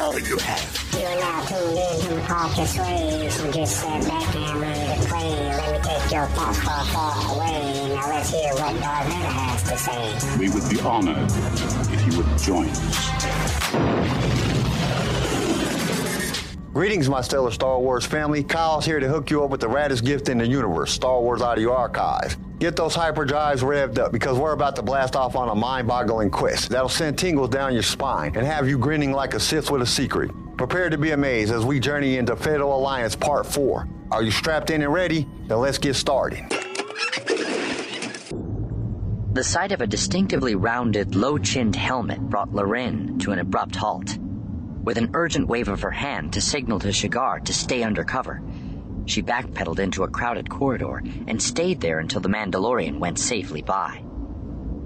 hell you have. You are now tuned in to Marcus Ways. So just sit back and ready to play. Let me take your thoughts far, far away. Now let's hear what Darth Vader has to say. We would be honored if you would join us. Greetings, my stellar Star Wars family. Kyle's here to hook you up with the raddest gift in the universe, Star Wars Audio Archive. Get those hyperdrives revved up because we're about to blast off on a mind-boggling quest that'll send tingles down your spine and have you grinning like a Sith with a secret. Prepare to be amazed as we journey into Fatal Alliance Part 4. Are you strapped in and ready? Then let's get started. The sight of a distinctively rounded, low-chinned helmet brought Larin to an abrupt halt. With an urgent wave of her hand to signal to Shigar to stay under cover, she backpedaled into a crowded corridor and stayed there until the Mandalorian went safely by.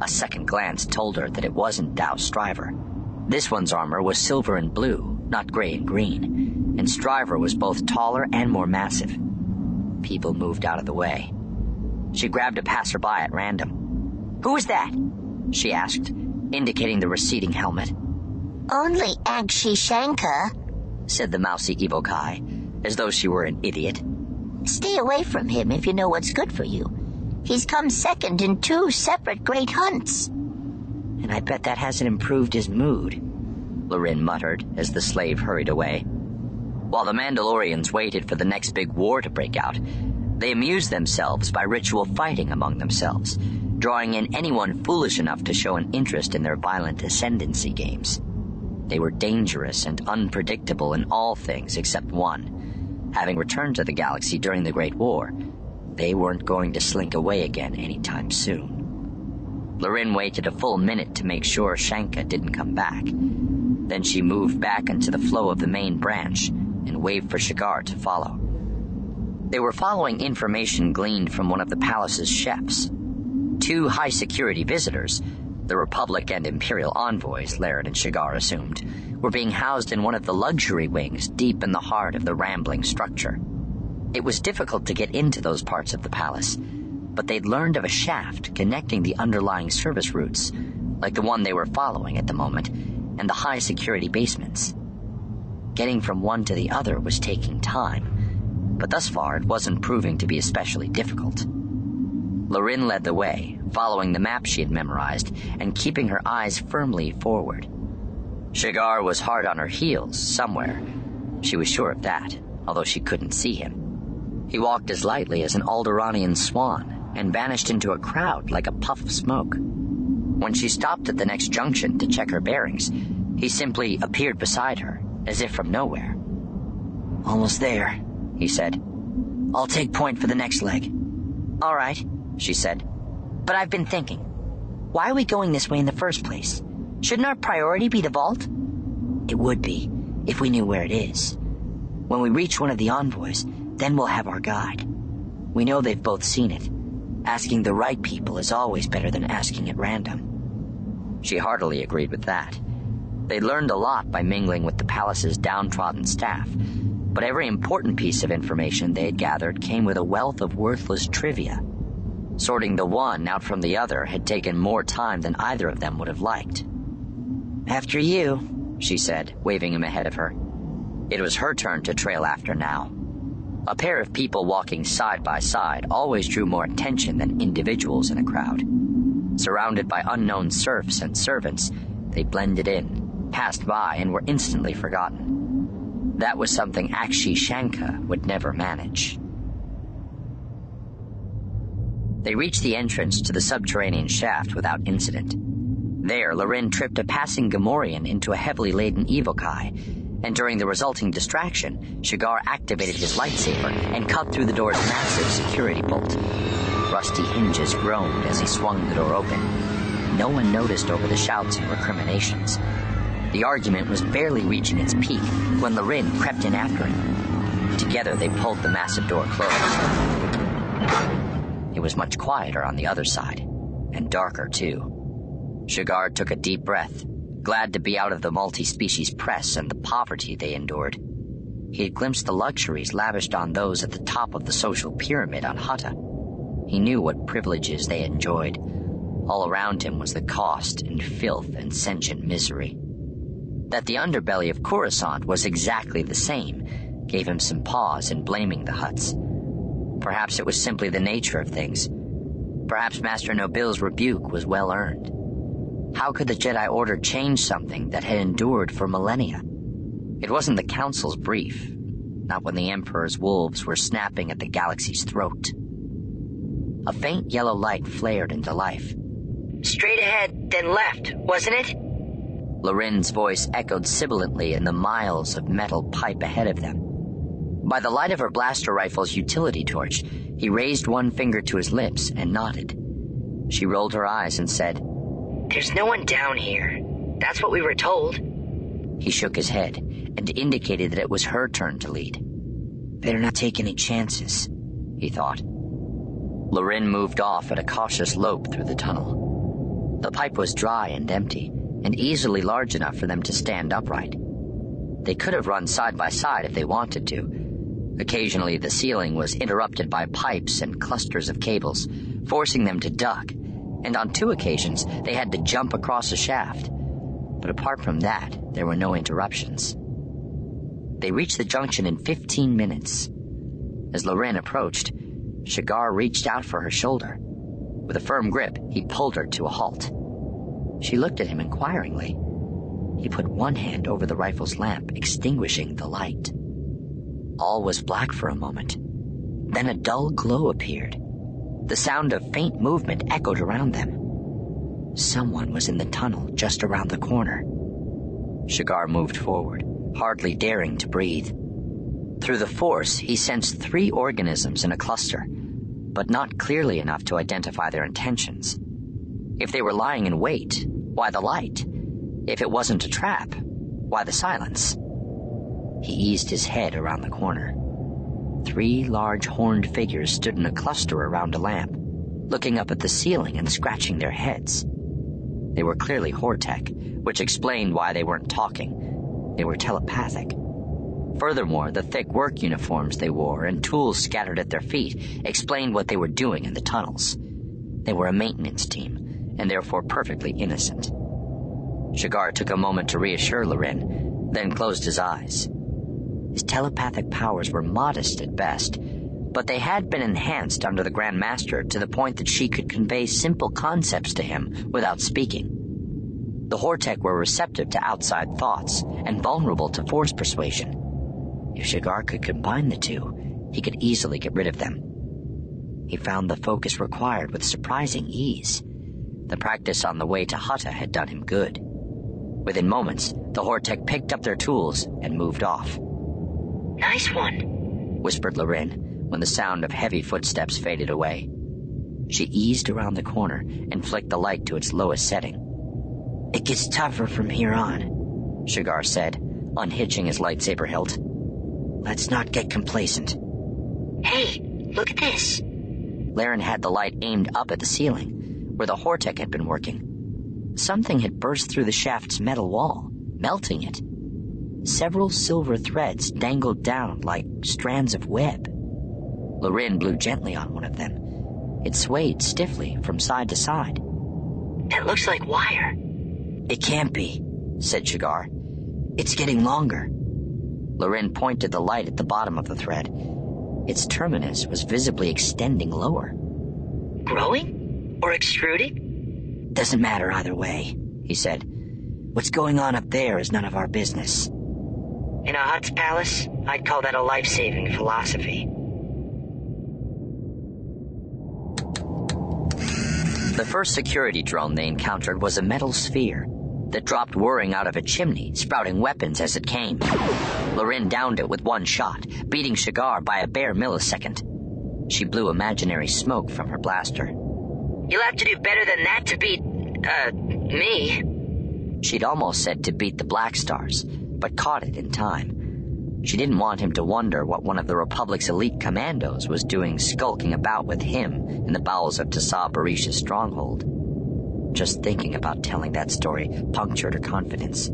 A second glance told her that it wasn't Dao Stryver. This one's armor was silver and blue, not gray and green, and Striver was both taller and more massive. People moved out of the way. She grabbed a passerby at random. Who is that? she asked, indicating the receding helmet. Only Agshi Shankar, said the mousy Evocii, as though she were an idiot. Stay away from him if you know what's good for you. He's come second in two separate great hunts. And I bet that hasn't improved his mood, Larin muttered as the slave hurried away. While the Mandalorians waited for the next big war to break out, they amused themselves by ritual fighting among themselves, drawing in anyone foolish enough to show an interest in their violent ascendancy games. They were dangerous and unpredictable in all things except one. Having returned to the galaxy during the Great War, they weren't going to slink away again anytime soon. Larin waited a full minute to make sure Shanka didn't come back. Then she moved back into the flow of the main branch and waved for Shigar to follow. They were following information gleaned from one of the palace's chefs. Two high security visitors the Republic and Imperial envoys, Larin and Shigar assumed, were being housed in one of the luxury wings deep in the heart of the rambling structure. It was difficult to get into those parts of the palace, but they'd learned of a shaft connecting the underlying service routes, like the one they were following at the moment, and the high security basements. Getting from one to the other was taking time, but thus far it wasn't proving to be especially difficult. Larin led the way, following the map she had memorized and keeping her eyes firmly forward. Shigar was hard on her heels somewhere. She was sure of that, although she couldn't see him. He walked as lightly as an Alderaanian swan and vanished into a crowd like a puff of smoke. When she stopped at the next junction to check her bearings, he simply appeared beside her, as if from nowhere. Almost there, he said. I'll take point for the next leg. All right, she said. But I've been thinking. Why are we going this way in the first place? Shouldn't our priority be the vault? It would be, if we knew where it is. When we reach one of the envoys, then we'll have our guide. We know they've both seen it. Asking the right people is always better than asking at random. She heartily agreed with that. They'd learned a lot by mingling with the palace's downtrodden staff, but every important piece of information they had gathered came with a wealth of worthless trivia. Sorting the one out from the other had taken more time than either of them would have liked. After you, she said, waving him ahead of her. It was her turn to trail after now. A pair of people walking side by side always drew more attention than individuals in a crowd. Surrounded by unknown serfs and servants, they blended in, passed by, and were instantly forgotten. That was something Akshi Shanka would never manage. They reached the entrance to the subterranean shaft without incident. There, Larin tripped a passing Gamorrean into a heavily laden Evocii, and during the resulting distraction, Shigar activated his lightsaber and cut through the door's massive security bolt. Rusty hinges groaned as he swung the door open. No one noticed over the shouts and recriminations. The argument was barely reaching its peak when Larin crept in after him. Together, they pulled the massive door closed. It was much quieter on the other side, and darker too. Shigar took a deep breath, glad to be out of the multi-species press and the poverty they endured. He had glimpsed the luxuries lavished on those at the top of the social pyramid on Hutta. He knew what privileges they enjoyed. All around him was the cost and filth and sentient misery. That the underbelly of Coruscant was exactly the same gave him some pause in blaming the Hutts. Perhaps it was simply the nature of things. Perhaps Master Nobil's rebuke was well earned. How could the Jedi Order change something that had endured for millennia? It wasn't the Council's brief, not when the Emperor's wolves were snapping at the galaxy's throat. A faint yellow light flared into life. Straight ahead, then left, wasn't it? Larin's voice echoed sibilantly in the miles of metal pipe ahead of them. By the light of her blaster rifle's utility torch, he raised one finger to his lips and nodded. She rolled her eyes and said, There's no one down here. That's what we were told. He shook his head and indicated that it was her turn to lead. Better not take any chances, he thought. Larin moved off at a cautious lope through the tunnel. The pipe was dry and empty, and easily large enough for them to stand upright. They could have run side by side if they wanted to, Occasionally, the ceiling was interrupted by pipes and clusters of cables, forcing them to duck, and on two occasions, they had to jump across a shaft. But apart from that, there were no interruptions. They reached the junction in 15 minutes. As Larin approached, Shigar reached out for her shoulder. With a firm grip, he pulled her to a halt. She looked at him inquiringly. He put one hand over the rifle's lamp, extinguishing the light. All was black for a moment. Then a dull glow appeared. The sound of faint movement echoed around them. Someone was in the tunnel just around the corner. Shigar moved forward, hardly daring to breathe. Through the force, he sensed three organisms in a cluster, but not clearly enough to identify their intentions. If they were lying in wait, why the light? If it wasn't a trap, why the silence? He eased his head around the corner. Three large horned figures stood in a cluster around a lamp, looking up at the ceiling and scratching their heads. They were clearly Hortek, which explained why they weren't talking. They were telepathic. Furthermore, the thick work uniforms they wore and tools scattered at their feet explained what they were doing in the tunnels. They were a maintenance team, and therefore perfectly innocent. Shigar took a moment to reassure Larin, then closed his eyes. His telepathic powers were modest at best, but they had been enhanced under the Grand Master to the point that she could convey simple concepts to him without speaking. The Hortek were receptive to outside thoughts and vulnerable to force persuasion. If Shigar could combine the two, he could easily get rid of them. He found the focus required with surprising ease. The practice on the way to Hutta had done him good. Within moments, the Hortek picked up their tools and moved off. Nice one, whispered Larin when the sound of heavy footsteps faded away. She eased around the corner and flicked the light to its lowest setting. It gets tougher from here on, Shigar said, unhitching his lightsaber hilt. Let's not get complacent. Hey, look at this. Larin had the light aimed up at the ceiling, where the Hortek had been working. Something had burst through the shaft's metal wall, melting it. Several silver threads dangled down like strands of web. Larin blew gently on one of them. It swayed stiffly from side to side. That looks like wire. It can't be, said Shigar. It's getting longer. Larin pointed the light at the bottom of the thread. Its terminus was visibly extending lower. Growing? Or extruding? Doesn't matter either way, he said. What's going on up there is none of our business. In a Hutt's palace, I'd call that a life saving philosophy. The first security drone they encountered was a metal sphere that dropped whirring out of a chimney, sprouting weapons as it came. Loren downed it with one shot, beating Shigar by a bare millisecond. She blew imaginary smoke from her blaster. You'll have to do better than that to beat, uh, me. She'd almost said to beat the Black Stars, but caught it in time. She didn't want him to wonder what one of the Republic's elite commandos was doing skulking about with him in the bowels of Tassaa Bareesh's stronghold. Just thinking about telling that story punctured her confidence.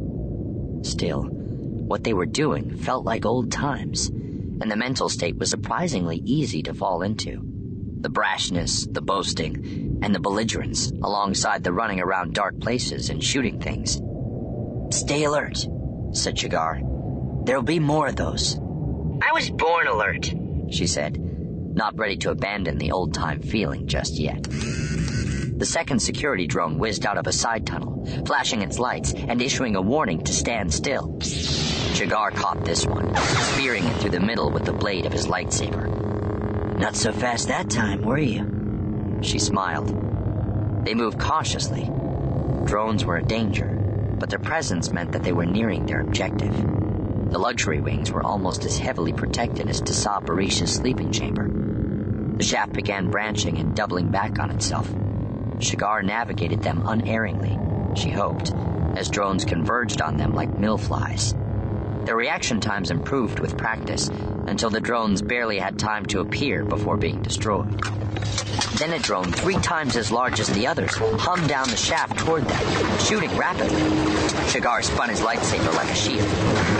Still, what they were doing felt like old times, and the mental state was surprisingly easy to fall into. The brashness, the boasting, and the belligerence, alongside the running around dark places and shooting things. Stay alert, said Shigar. There'll be more of those. I was born alert. She said, not ready to abandon the old time feeling just yet. The second security drone whizzed out of a side tunnel, flashing its lights and issuing a warning to stand still. Shigar caught this one, spearing it through the middle with the blade of his lightsaber. Not so fast that time, were you? She smiled. They moved cautiously. Drones were a danger, but their presence meant that they were nearing their objective. The luxury wings were almost as heavily protected as Tassaa Bareesh's sleeping chamber. The shaft began branching and doubling back on itself. Shigar navigated them unerringly, she hoped, as drones converged on them like millflies. Their reaction times improved with practice until the drones barely had time to appear before being destroyed. Then a drone three times as large as the others hummed down the shaft toward them, shooting rapidly. Shigar spun his lightsaber like a shield,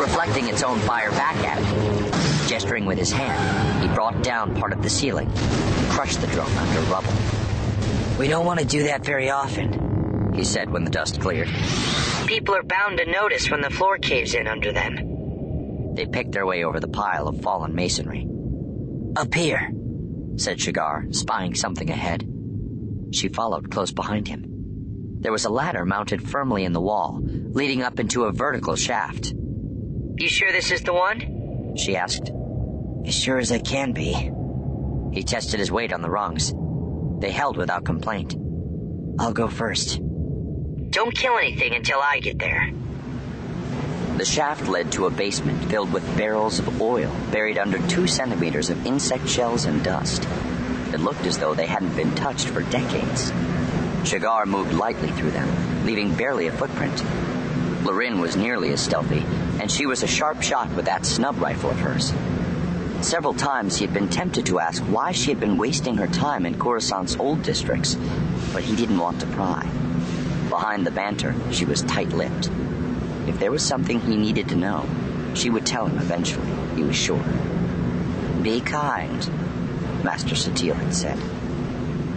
reflecting its own fire back at him. Gesturing with his hand, he brought down part of the ceiling and crushed the drone under rubble. We don't want to do that very often, he said when the dust cleared. People are bound to notice when the floor caves in under them. They picked their way over the pile of fallen masonry. Up here, said Shigar, spying something ahead. She followed close behind him. There was a ladder mounted firmly in the wall, leading up into a vertical shaft. You sure this is the one? She asked. As sure as I can be. He tested his weight on the rungs. They held without complaint. I'll go first. Don't kill anything until I get there. The shaft led to a basement filled with barrels of oil buried under two centimeters of insect shells and dust. It looked as though they hadn't been touched for decades. Shigar moved lightly through them, leaving barely a footprint. Larin was nearly as stealthy, and she was a sharp shot with that snub rifle of hers. Several times he had been tempted to ask why she had been wasting her time in Coruscant's old districts, but he didn't want to pry. Behind the banter, she was tight-lipped. If there was something he needed to know, she would tell him eventually, he was sure. Be kind, Master Satele had said.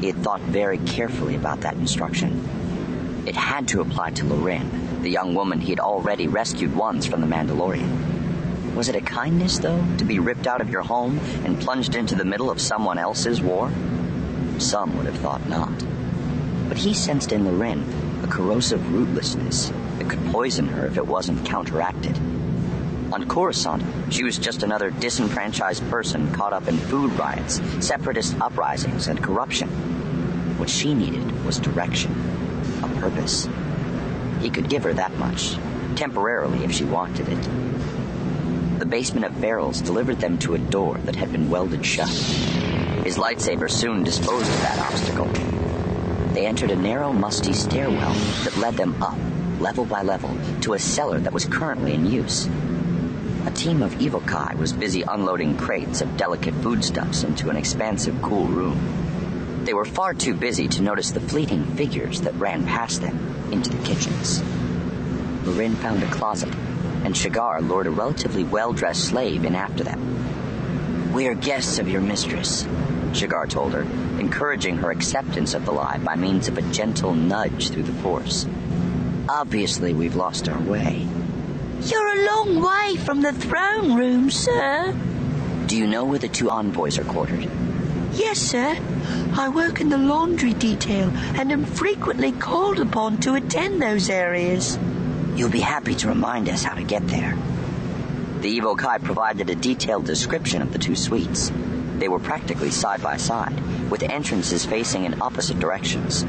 He had thought very carefully about that instruction. It had to apply to Larin, the young woman he had already rescued once from the Mandalorian. Was it a kindness, though, to be ripped out of your home and plunged into the middle of someone else's war? Some would have thought not. But he sensed in Larin a corrosive rootlessness that could poison her if it wasn't counteracted. On Coruscant, she was just another disenfranchised person caught up in food riots, separatist uprisings, and corruption. What she needed was direction, a purpose. He could give her that much, temporarily if she wanted it. The basement of barrels delivered them to a door that had been welded shut. His lightsaber soon disposed of that obstacle. They entered a narrow, musty stairwell that led them up, level by level, to a cellar that was currently in use. A team of Evocii was busy unloading crates of delicate foodstuffs into an expansive, cool room. They were far too busy to notice the fleeting figures that ran past them into the kitchens. Marin found a closet and Shigar lured a relatively well-dressed slave in after them. We're guests of your mistress, Shigar told her, encouraging her acceptance of the lie by means of a gentle nudge through the force. Obviously, we've lost our way. You're a long way from the throne room, sir. Do you know where the two envoys are quartered? Yes, sir. I work in the laundry detail and am frequently called upon to attend those areas. You'll be happy to remind us how to get there. The Evocii provided a detailed description of the two suites. They were practically side by side, with entrances facing in opposite directions.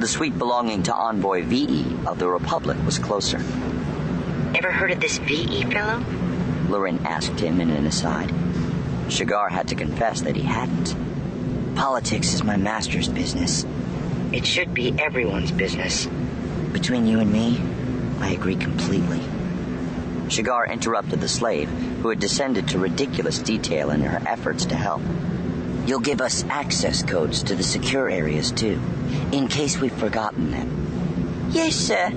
The suite belonging to Envoy Vii of the Republic was closer. Ever heard of this Vii fellow? Larin asked him in an aside. Shigar had to confess that he hadn't. Politics is my master's business. It should be everyone's business. Between you and me, I agree completely. Shigar interrupted the slave, who had descended to ridiculous detail in her efforts to help. You'll give us access codes to the secure areas, too, in case we've forgotten them. Yes, sir,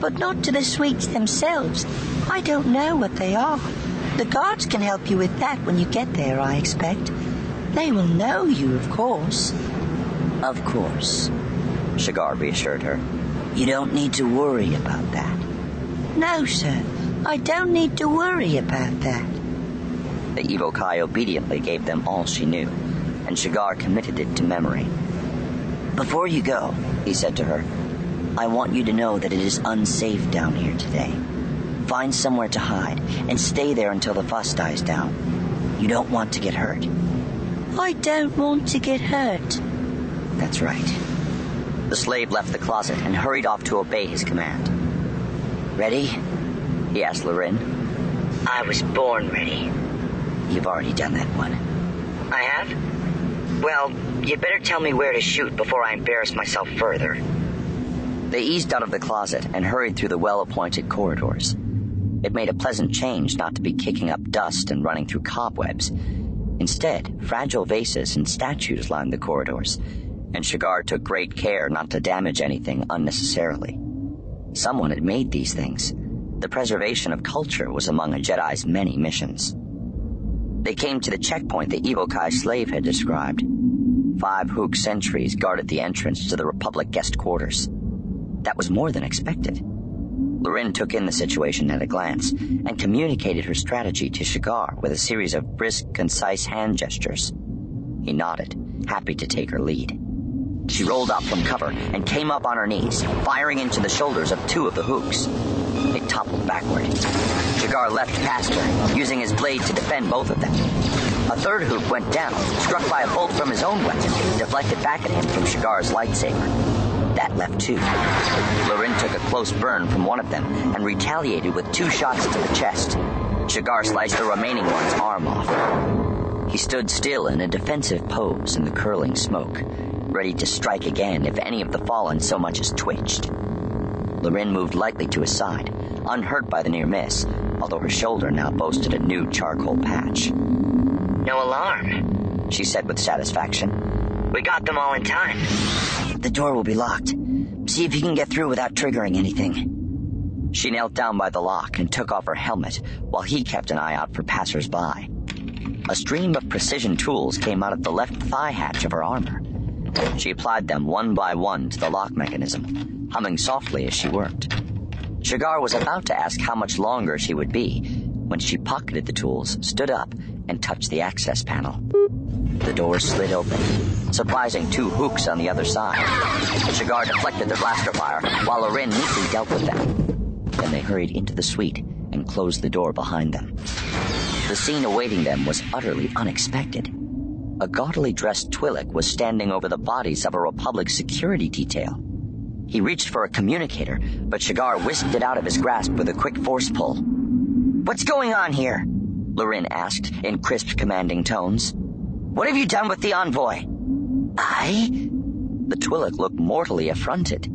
but not to the suites themselves. I don't know what they are. The guards can help you with that when you get there, I expect. They will know you, of course. Of course, Shigar reassured her. You don't need to worry about that. No, sir. I don't need to worry about that. The Evocii obediently gave them all she knew, and Shigar committed it to memory. Before you go, he said to her, I want you to know that it is unsafe down here today. Find somewhere to hide and stay there until the fuss dies down. You don't want to get hurt. I don't want to get hurt. That's right. The slave left the closet and hurried off to obey his command. Ready? He asked Larin. I was born ready. You've already done that one. I have? Well, you'd better tell me where to shoot before I embarrass myself further. They eased out of the closet and hurried through the well appointed corridors. It made a pleasant change not to be kicking up dust and running through cobwebs. Instead, fragile vases and statues lined the corridors, and Shigar took great care not to damage anything unnecessarily. Someone had made these things. The preservation of culture was among a Jedi's many missions. They came to the checkpoint the Evocii slave had described. Five Houk sentries guarded the entrance to the Republic guest quarters. That was more than expected. Larin took in the situation at a glance and communicated her strategy to Shigar with a series of brisk, concise hand gestures. He nodded, happy to take her lead. She rolled up from cover and came up on her knees, firing into the shoulders of two of the Houks. They toppled backward. Shigar leapt past her, using his blade to defend both of them. A third Houk went down, struck by a bolt from his own weapon, deflected back at him from Shigar's lightsaber. That left two. Larin took a close burn from one of them and retaliated with two shots to the chest. Shigar sliced the remaining one's arm off. He stood still in a defensive pose in the curling smoke, ready to strike again if any of the fallen so much as twitched. Larin moved lightly to his side, unhurt by the near miss, although her shoulder now boasted a new charcoal patch. No alarm, she said with satisfaction. We got them all in time. The door will be locked. See if you can get through without triggering anything. She knelt down by the lock and took off her helmet while he kept an eye out for passers-by. A stream of precision tools came out of the left thigh hatch of her armor. She applied them one by one to the lock mechanism, humming softly as she worked. Shigar was about to ask how much longer she would be when she pocketed the tools, stood up, and touched the access panel. The door slid open, surprising two Houks on the other side. Shigar deflected their blaster fire, while Larin neatly dealt with them. Then they hurried into the suite and closed the door behind them. The scene awaiting them was utterly unexpected. A gaudily dressed Twi'lek was standing over the bodies of a Republic security detail. He reached for a communicator, but Shigar whisked it out of his grasp with a quick force pull. What's going on here? Larin asked in crisp, commanding tones. What have you done with the envoy? I? The Twi'lek looked mortally affronted.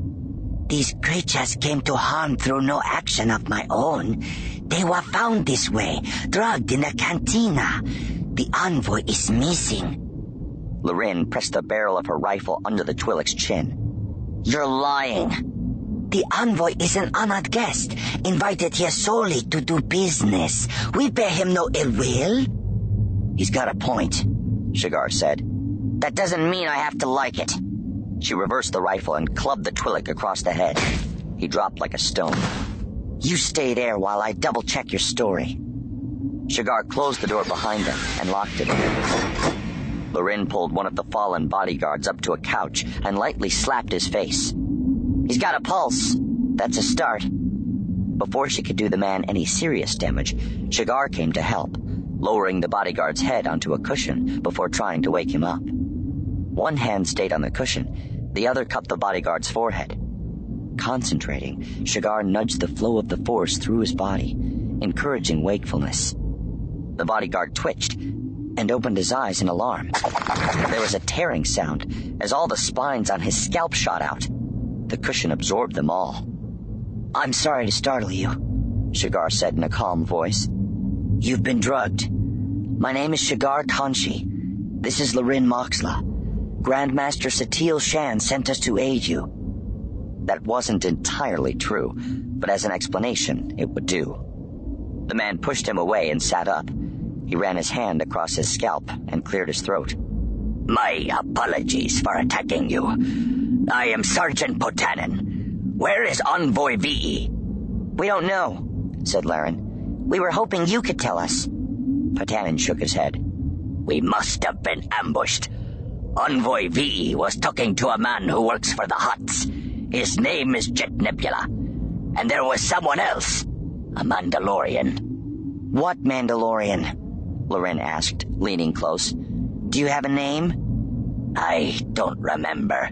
These creatures came to harm through no action of my own. They were found this way, drugged in a cantina. The envoy is missing. Larin pressed the barrel of her rifle under the Twi'lek's chin. You're lying. The envoy is an honored guest, invited here solely to do business. We bear him no ill will. He's got a point, Shigar said. That doesn't mean I have to like it. She reversed the rifle and clubbed the Twi'lek across the head. He dropped like a stone. You stay there while I double check your story. Shigar closed the door behind them and locked it. Larin pulled one of the fallen bodyguards up to a couch and lightly slapped his face. He's got a pulse. That's a start. Before she could do the man any serious damage, Shigar came to help, lowering the bodyguard's head onto a cushion before trying to wake him up. One hand stayed on the cushion, the other cupped the bodyguard's forehead. Concentrating, Shigar nudged the flow of the force through his body, encouraging wakefulness. The bodyguard twitched and opened his eyes in alarm. There was a tearing sound as all the spines on his scalp shot out. The cushion absorbed them all. I'm sorry to startle you, Shigar said in a calm voice. You've been drugged. My name is Shigar Konshi. This is Larin Moxla. Grandmaster Satele Shan sent us to aid you. That wasn't entirely true, but as an explanation, it would do. The man pushed him away and sat up. He ran his hand across his scalp and cleared his throat. My apologies for attacking you. I am Sergeant Potanin. Where is Envoy Vii? We don't know. said Larin. We were hoping you could tell us. Patanin shook his head. We must have been ambushed. Envoy Vii was talking to a man who works for the Hutts. His name is Jet Nebula. And there was someone else. A Mandalorian. What Mandalorian? Larin asked, leaning close. Do you have a name? I don't remember.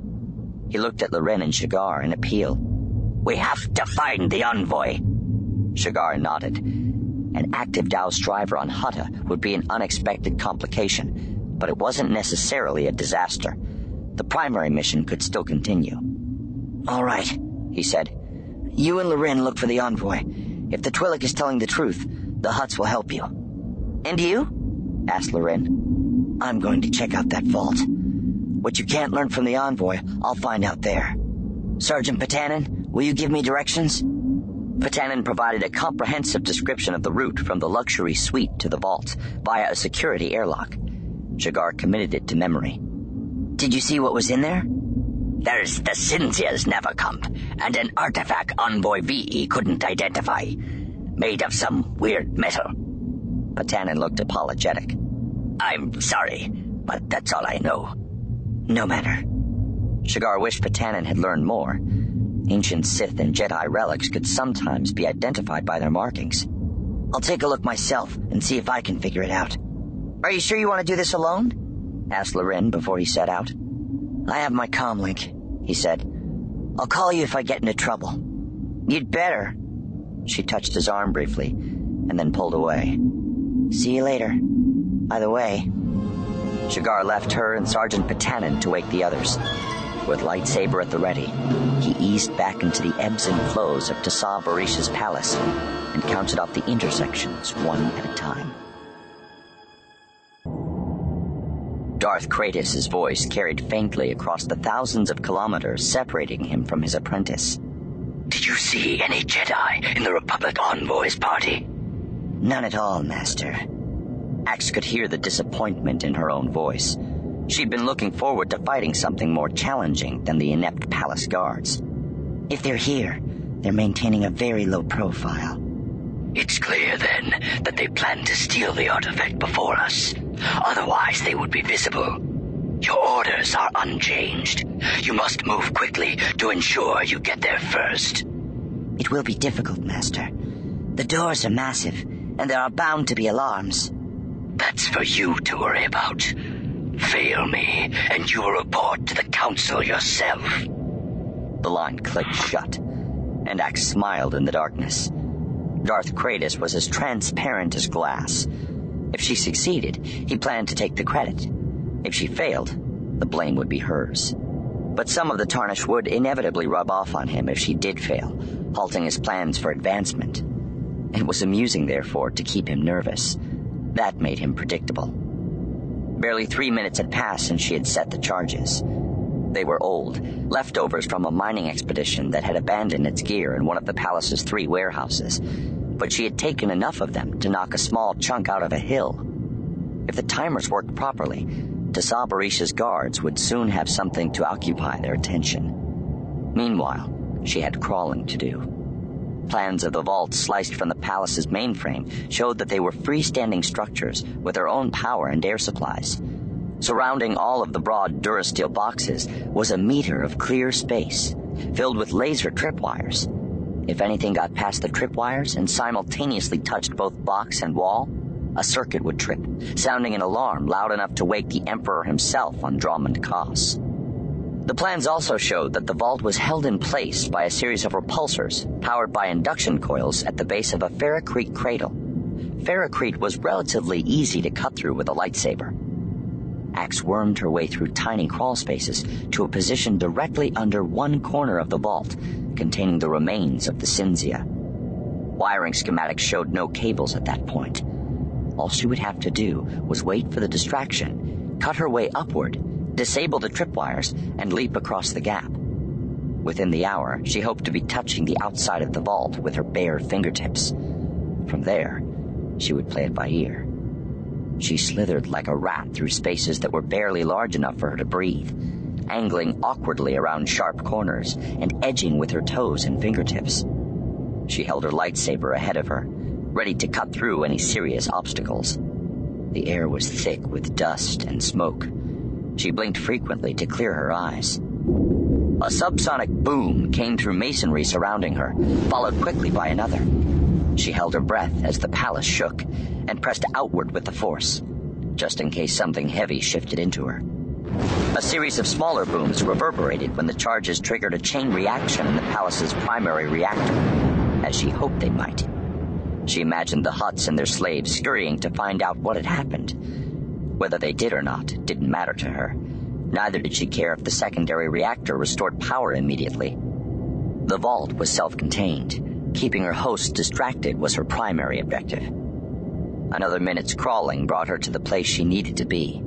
He looked at Larin and Shigar in appeal. We have to find the envoy. Shigar nodded. An active Dao Stryver on Hutta would be an unexpected complication, but it wasn't necessarily a disaster. The primary mission could still continue. All right, he said. You and Larin look for the envoy. If the Twi'lek is telling the truth, the Hutts will help you. And you? asked Larin. I'm going to check out that vault. What you can't learn from the envoy, I'll find out there. Sergeant Patanin, will you give me directions? Patanin provided a comprehensive description of the route from the luxury suite to the vault via a security airlock. Shigar committed it to memory. Did you see what was in there? There's the Cinzia's navicomp and an artifact Envoy Vii couldn't identify. Made of some weird metal. Patanin looked apologetic. I'm sorry, but that's all I know. No matter. Shigar wished Patanin had learned more. Ancient Sith and Jedi relics could sometimes be identified by their markings. I'll take a look myself and see if I can figure it out. Are you sure you want to do this alone? asked Larin before he set out. I have my comlink, he said. I'll call you if I get into trouble. You'd better. She touched his arm briefly and then pulled away. See you later. By the way, Shigar left her and Sergeant Patanin to wake the others. With lightsaber at the ready, he eased back into the ebbs and flows of Tassaa Bareesh's palace and counted off the intersections one at a time. Darth Chratis' voice carried faintly across the thousands of kilometers separating him from his apprentice. Did you see any Jedi in the Republic Envoy's party? None at all, Master. Ax could hear the disappointment in her own voice. She'd been looking forward to fighting something more challenging than the inept palace guards. If they're here, they're maintaining a very low profile. It's clear, then, that they plan to steal the artifact before us. Otherwise, they would be visible. Your orders are unchanged. You must move quickly to ensure you get there first. It will be difficult, Master. The doors are massive, and there are bound to be alarms. That's for you to worry about. Fail me, and you will report to the Council yourself. The line clicked shut, and Ax smiled in the darkness. Darth Chratis was as transparent as glass. If she succeeded, he planned to take the credit. If she failed, the blame would be hers. But some of the tarnish would inevitably rub off on him if she did fail, halting his plans for advancement. It was amusing, therefore, to keep him nervous. That made him predictable. Barely three minutes had passed since she had set the charges. They were old, leftovers from a mining expedition that had abandoned its gear in one of the palace's three warehouses, but she had taken enough of them to knock a small chunk out of a hill. If the timers worked properly, Tassaa Bareesh's guards would soon have something to occupy their attention. Meanwhile, she had crawling to do. Plans of the vault sliced from the palace's mainframe showed that they were freestanding structures with their own power and air supplies. Surrounding all of the broad Durasteel boxes was a meter of clear space, filled with laser tripwires. If anything got past the tripwires and simultaneously touched both box and wall, a circuit would trip, sounding an alarm loud enough to wake the Emperor himself on Dromund Kaas. The plans also showed that the vault was held in place by a series of repulsors powered by induction coils at the base of a ferrocrete cradle. Ferrocrete was relatively easy to cut through with a lightsaber. Ax wormed her way through tiny crawl spaces to a position directly under one corner of the vault, containing the remains of the Cinzia. Wiring schematics showed no cables at that point. All she would have to do was wait for the distraction, cut her way upward, disable the tripwires, and leap across the gap. Within the hour, she hoped to be touching the outside of the vault with her bare fingertips. From there, she would play it by ear. She slithered like a rat through spaces that were barely large enough for her to breathe, angling awkwardly around sharp corners and edging with her toes and fingertips. She held her lightsaber ahead of her, ready to cut through any serious obstacles. The air was thick with dust and smoke. She blinked frequently to clear her eyes. A subsonic boom came through masonry surrounding her, followed quickly by another. She held her breath as the palace shook and pressed outward with the force, just in case something heavy shifted into her. A series of smaller booms reverberated when the charges triggered a chain reaction in the palace's primary reactor, as she hoped they might. She imagined the Hutts and their slaves scurrying to find out what had happened. Whether they did or not didn't matter to her. Neither did she care if the secondary reactor restored power immediately. The vault was self contained. Keeping her hosts distracted was her primary objective. Another minute's crawling brought her to the place she needed to be.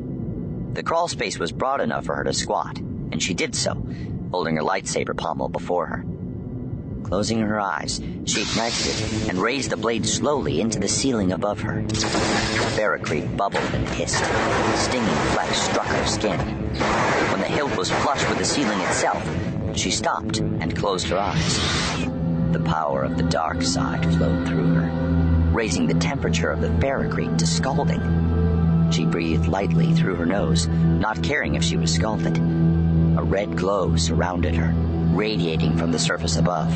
The crawl space was broad enough for her to squat, and she did so, holding her lightsaber pommel before her. Closing her eyes, she ignited it and raised the blade slowly into the ceiling above her. Ferrocrete bubbled and hissed. Stinging flecks struck her skin. When the hilt was flush with the ceiling itself, she stopped and closed her eyes. The power of the dark side flowed through her, raising the temperature of the ferrocrete to scalding. She breathed lightly through her nose, not caring if she was scalded. A red glow surrounded her, radiating from the surface above.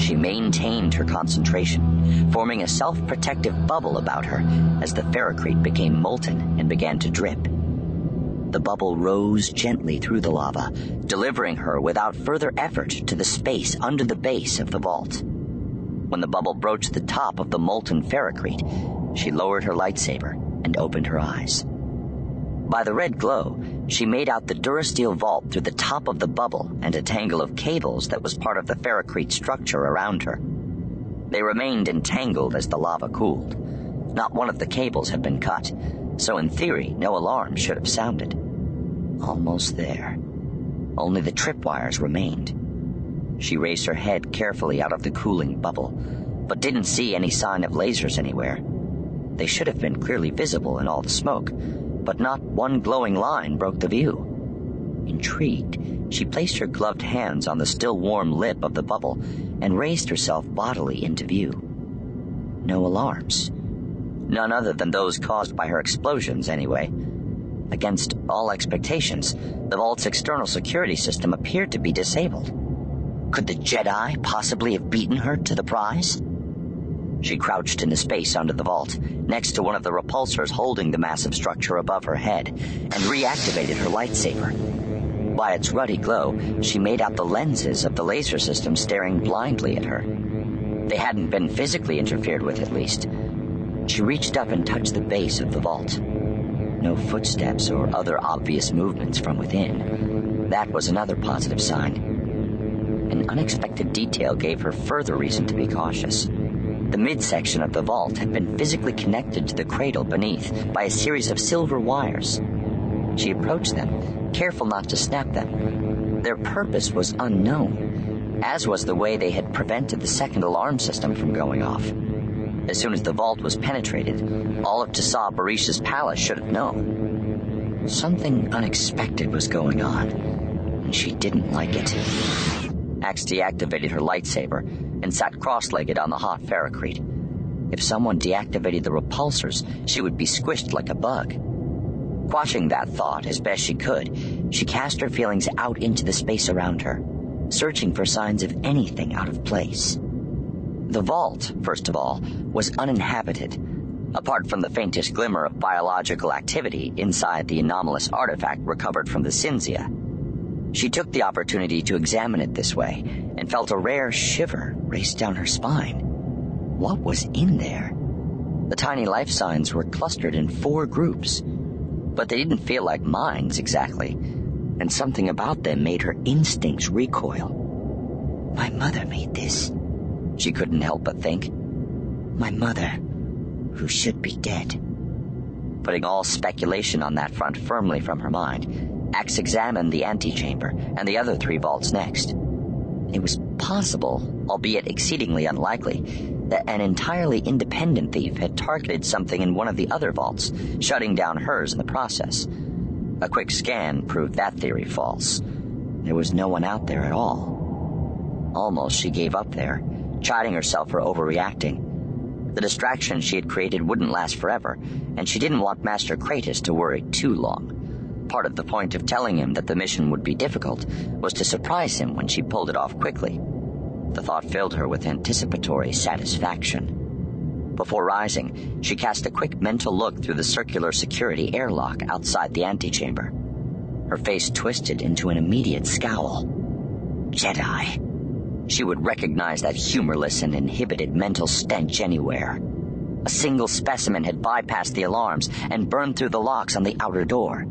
She maintained her concentration, forming a self protective bubble about her as the ferrocrete became molten and began to drip. The bubble rose gently through the lava, delivering her without further effort to the space under the base of the vault. When the bubble broached the top of the molten ferrocrete, she lowered her lightsaber and opened her eyes. By the red glow, she made out the durasteel vault through the top of the bubble and a tangle of cables that was part of the ferrocrete structure around her. They remained entangled as the lava cooled. Not one of the cables had been cut, so in theory, no alarm should have sounded. Almost there. Only the tripwires remained. She raised her head carefully out of the cooling bubble, but didn't see any sign of lasers anywhere. They should have been clearly visible in all the smoke, but not one glowing line broke the view. Intrigued, she placed her gloved hands on the still warm lip of the bubble and raised herself bodily into view. No alarms. None other than those caused by her explosions, anyway. Against all expectations, the vault's external security system appeared to be disabled. Could the Jedi possibly have beaten her to the prize? She crouched into space under the vault, next to one of the repulsors holding the massive structure above her head, and reactivated her lightsaber. By its ruddy glow, she made out the lenses of the laser system staring blindly at her. They hadn't been physically interfered with, at least. She reached up and touched the base of the vault. No footsteps or other obvious movements from within. That was another positive sign. An unexpected detail gave her further reason to be cautious. The midsection of the vault had been physically connected to the cradle beneath by a series of silver wires. She approached them, careful not to snap them. Their purpose was unknown, as was the way they had prevented the second alarm system from going off. As soon as the vault was penetrated, all of Tassaa Bareesh's palace should have known. Something unexpected was going on, and she didn't like it. Ax deactivated her lightsaber and sat cross-legged on the hot ferrocrete. If someone deactivated the repulsors, she would be squished like a bug. Quashing that thought as best she could, she cast her feelings out into the space around her, searching for signs of anything out of place. The vault, first of all, was uninhabited, apart from the faintest glimmer of biological activity inside the anomalous artifact recovered from the Cinzia. She took the opportunity to examine it this way and felt a rare shiver race down her spine. What was in there? The tiny life signs were clustered in four groups, but they didn't feel like minds exactly, and something about them made her instincts recoil. My mother made this, she couldn't help but think. My mother, who should be dead. Putting all speculation on that front firmly from her mind, Ax examined the antechamber and the other three vaults next. It was possible, albeit exceedingly unlikely, that an entirely independent thief had targeted something in one of the other vaults, shutting down hers in the process. A quick scan proved that theory false. There was no one out there at all. Almost she gave up there, chiding herself for overreacting. The distraction she had created wouldn't last forever, and she didn't want Master Chratis to worry too long. Part of the point of telling him that the mission would be difficult was to surprise him when she pulled it off quickly. The thought filled her with anticipatory satisfaction. Before rising, she cast a quick mental look through the circular security airlock outside the antechamber. Her face twisted into an immediate scowl. Jedi. She would recognize that humorless and inhibited mental stench anywhere. A single specimen had bypassed the alarms and burned through the locks on the outer door.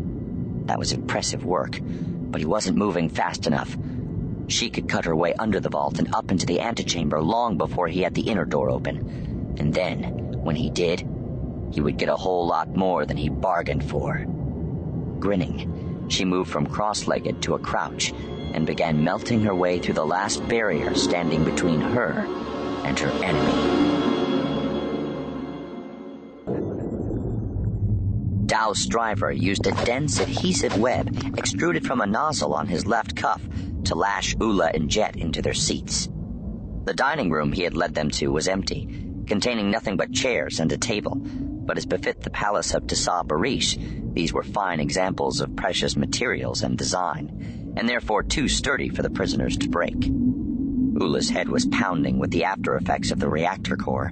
That was impressive work, but he wasn't moving fast enough. She could cut her way under the vault and up into the antechamber long before he had the inner door open. And then, when he did, he would get a whole lot more than he bargained for. Grinning, she moved from cross legged to a crouch and began melting her way through the last barrier standing between her and her enemy. Dao Stryver used a dense adhesive web extruded from a nozzle on his left cuff to lash Ula and Jet into their seats. The dining room he had led them to was empty, containing nothing but chairs and a table, but as befit the palace of Tassaa Bareesh, these were fine examples of precious materials and design, and therefore too sturdy for the prisoners to break. Ula's head was pounding with the after effects of the reactor core,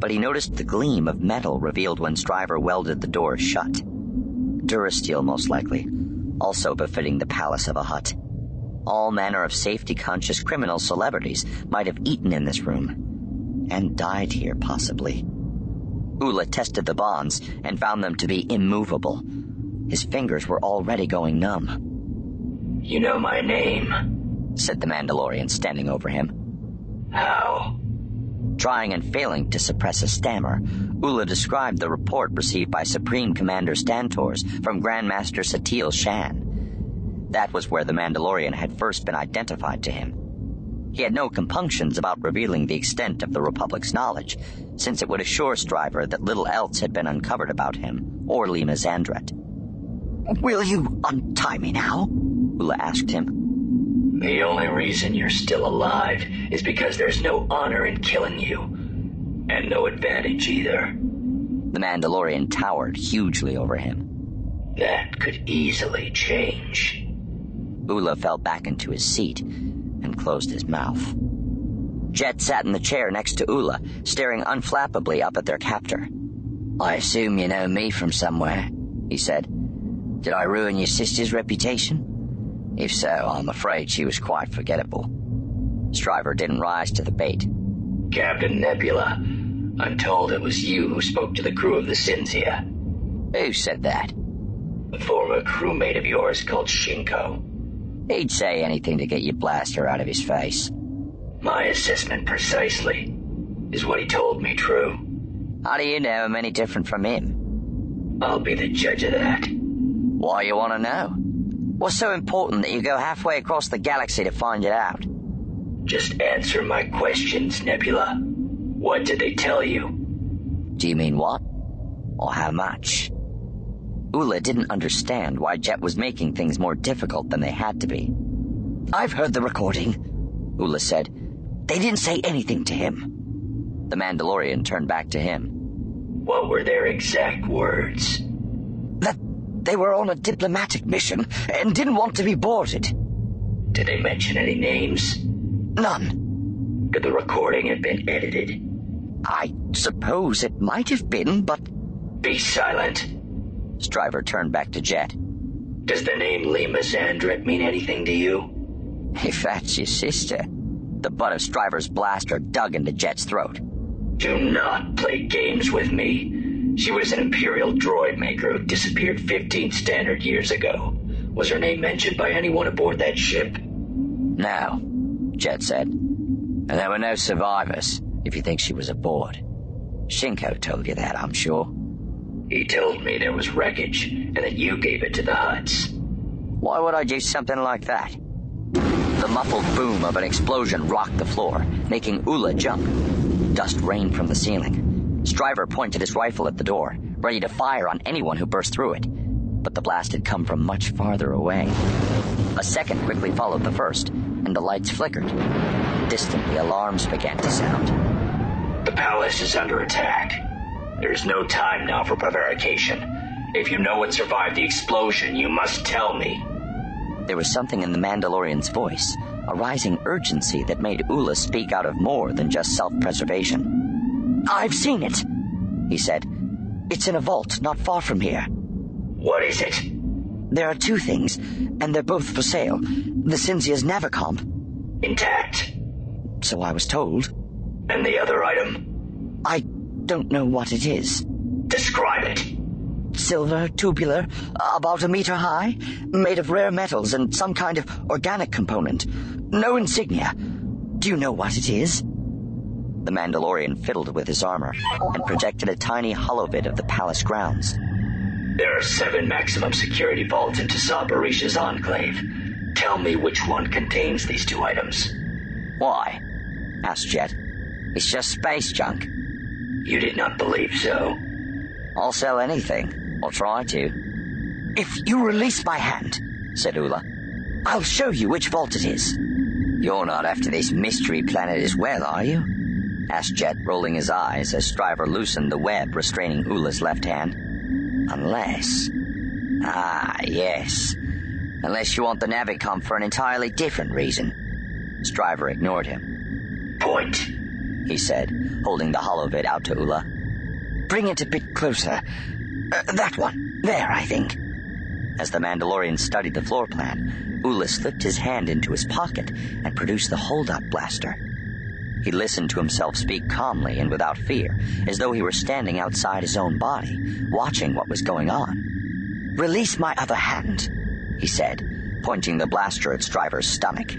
but he noticed the gleam of metal revealed when Stryver welded the door shut. Durasteel, most likely, also befitting the palace of a Hutt. All manner of safety conscious criminal celebrities might have eaten in this room, and died here, possibly. Ula tested the bonds and found them to be immovable. His fingers were already going numb. You know my name, said the Mandalorian standing over him. How? Trying and failing to suppress a stammer, Ula described the report received by Supreme Commander Stantorrs from Grandmaster Satele Shan. That was where the Mandalorian had first been identified to him. He had no compunctions about revealing the extent of the Republic's knowledge, since it would assure Stryver that little else had been uncovered about him or Lema Xandret. Will you untie me now? Ula asked him. The only reason you're still alive is because there's no honor in killing you, and no advantage either. The Mandalorian towered hugely over him. That could easily change. Ula fell back into his seat and closed his mouth. Jet sat in the chair next to Ula, staring unflappably up at their captor. I assume you know me from somewhere, he said. Did I ruin your sister's reputation? If so, I'm afraid she was quite forgettable. Stryver didn't rise to the bait. Captain Nebula, I'm told it was you who spoke to the crew of the Cinzia. Who said that? A former crewmate of yours called Shinko. He'd say anything to get your blaster out of his face. My assessment precisely. Is what he told me true? How do you know I'm any different from him? I'll be the judge of that. Why you want to know? What's so important that you go halfway across the galaxy to find it out? Just answer my questions, Nebula. What did they tell you? Do you mean what? Or how much? Ula didn't understand why Jet was making things more difficult than they had to be. I've heard the recording, Ula said. They didn't say anything to him. The Mandalorian turned back to him. What were their exact words? They were on a diplomatic mission and didn't want to be boarded. Did they mention any names? None. Could the recording have been edited? I suppose it might have been, but. Be silent. Stryver turned back to Jet. Does the name Lema Xandret mean anything to you? If that's your sister. The butt of Stryver's blaster dug into Jet's throat. Do not play games with me. She was an Imperial droid maker who disappeared 15 standard years ago. Was her name mentioned by anyone aboard that ship? No, Jet said. And there were no survivors, if you think she was aboard. Shinko told you that, I'm sure. He told me there was wreckage and that you gave it to the Hutts. Why would I do something like that? The muffled boom of an explosion rocked the floor, making Ula jump. Dust rained from the ceiling. Stryver pointed his rifle at the door, ready to fire on anyone who burst through it. But the blast had come from much farther away. A second quickly followed the first, and the lights flickered. Distantly, alarms began to sound. The palace is under attack. There's no time now for prevarication. If you know what survived the explosion, you must tell me. There was something in the Mandalorian's voice, a rising urgency that made Ula speak out of more than just self preservation. I've seen it, he said. It's in a vault not far from here. What is it? There are two things, and they're both for sale. The Cinzia's Navicomp. Intact. So I was told. And the other item? I don't know what it is. Describe it. Silver, tubular, about a meter high, made of rare metals and some kind of organic component. No insignia. Do you know what it is? The Mandalorian fiddled with his armor and projected a tiny holovid of the palace grounds. There are seven maximum security vaults in Tassaa Bareesh's enclave. Tell me which one contains these two items. Why? asked Jet. It's just space junk. You did not believe so. I'll sell anything. I'll try to. If you release my hand, said Ula, I'll show you which vault it is. You're not after this mystery planet as well, are you? Asked Jet, rolling his eyes as Stryver loosened the web restraining Ula's left hand. Unless. Ah, yes. Unless you want the Navicomp for an entirely different reason. Stryver ignored him. Point, he said, holding the holovid out to Ula. Bring it a bit closer. Uh, that one. There, I think. As the Mandalorian studied the floor plan, Ula slipped his hand into his pocket and produced the hold-up blaster. He listened to himself speak calmly and without fear, as though he were standing outside his own body, watching what was going on. Release my other hand, he said, pointing the blaster at Stryver's stomach.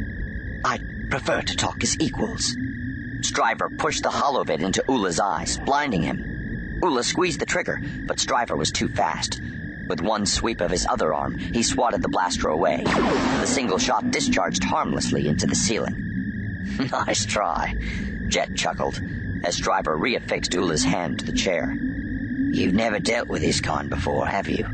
I'd prefer to talk as equals. Stryver pushed the holovid into Ula's eyes, blinding him. Ula squeezed the trigger, but Stryver was too fast. With one sweep of his other arm, he swatted the blaster away. The single shot discharged harmlessly into the ceiling. nice try, Jet chuckled, as Stryver reaffixed Ula's hand to the chair. You've never dealt with this kind before, have you?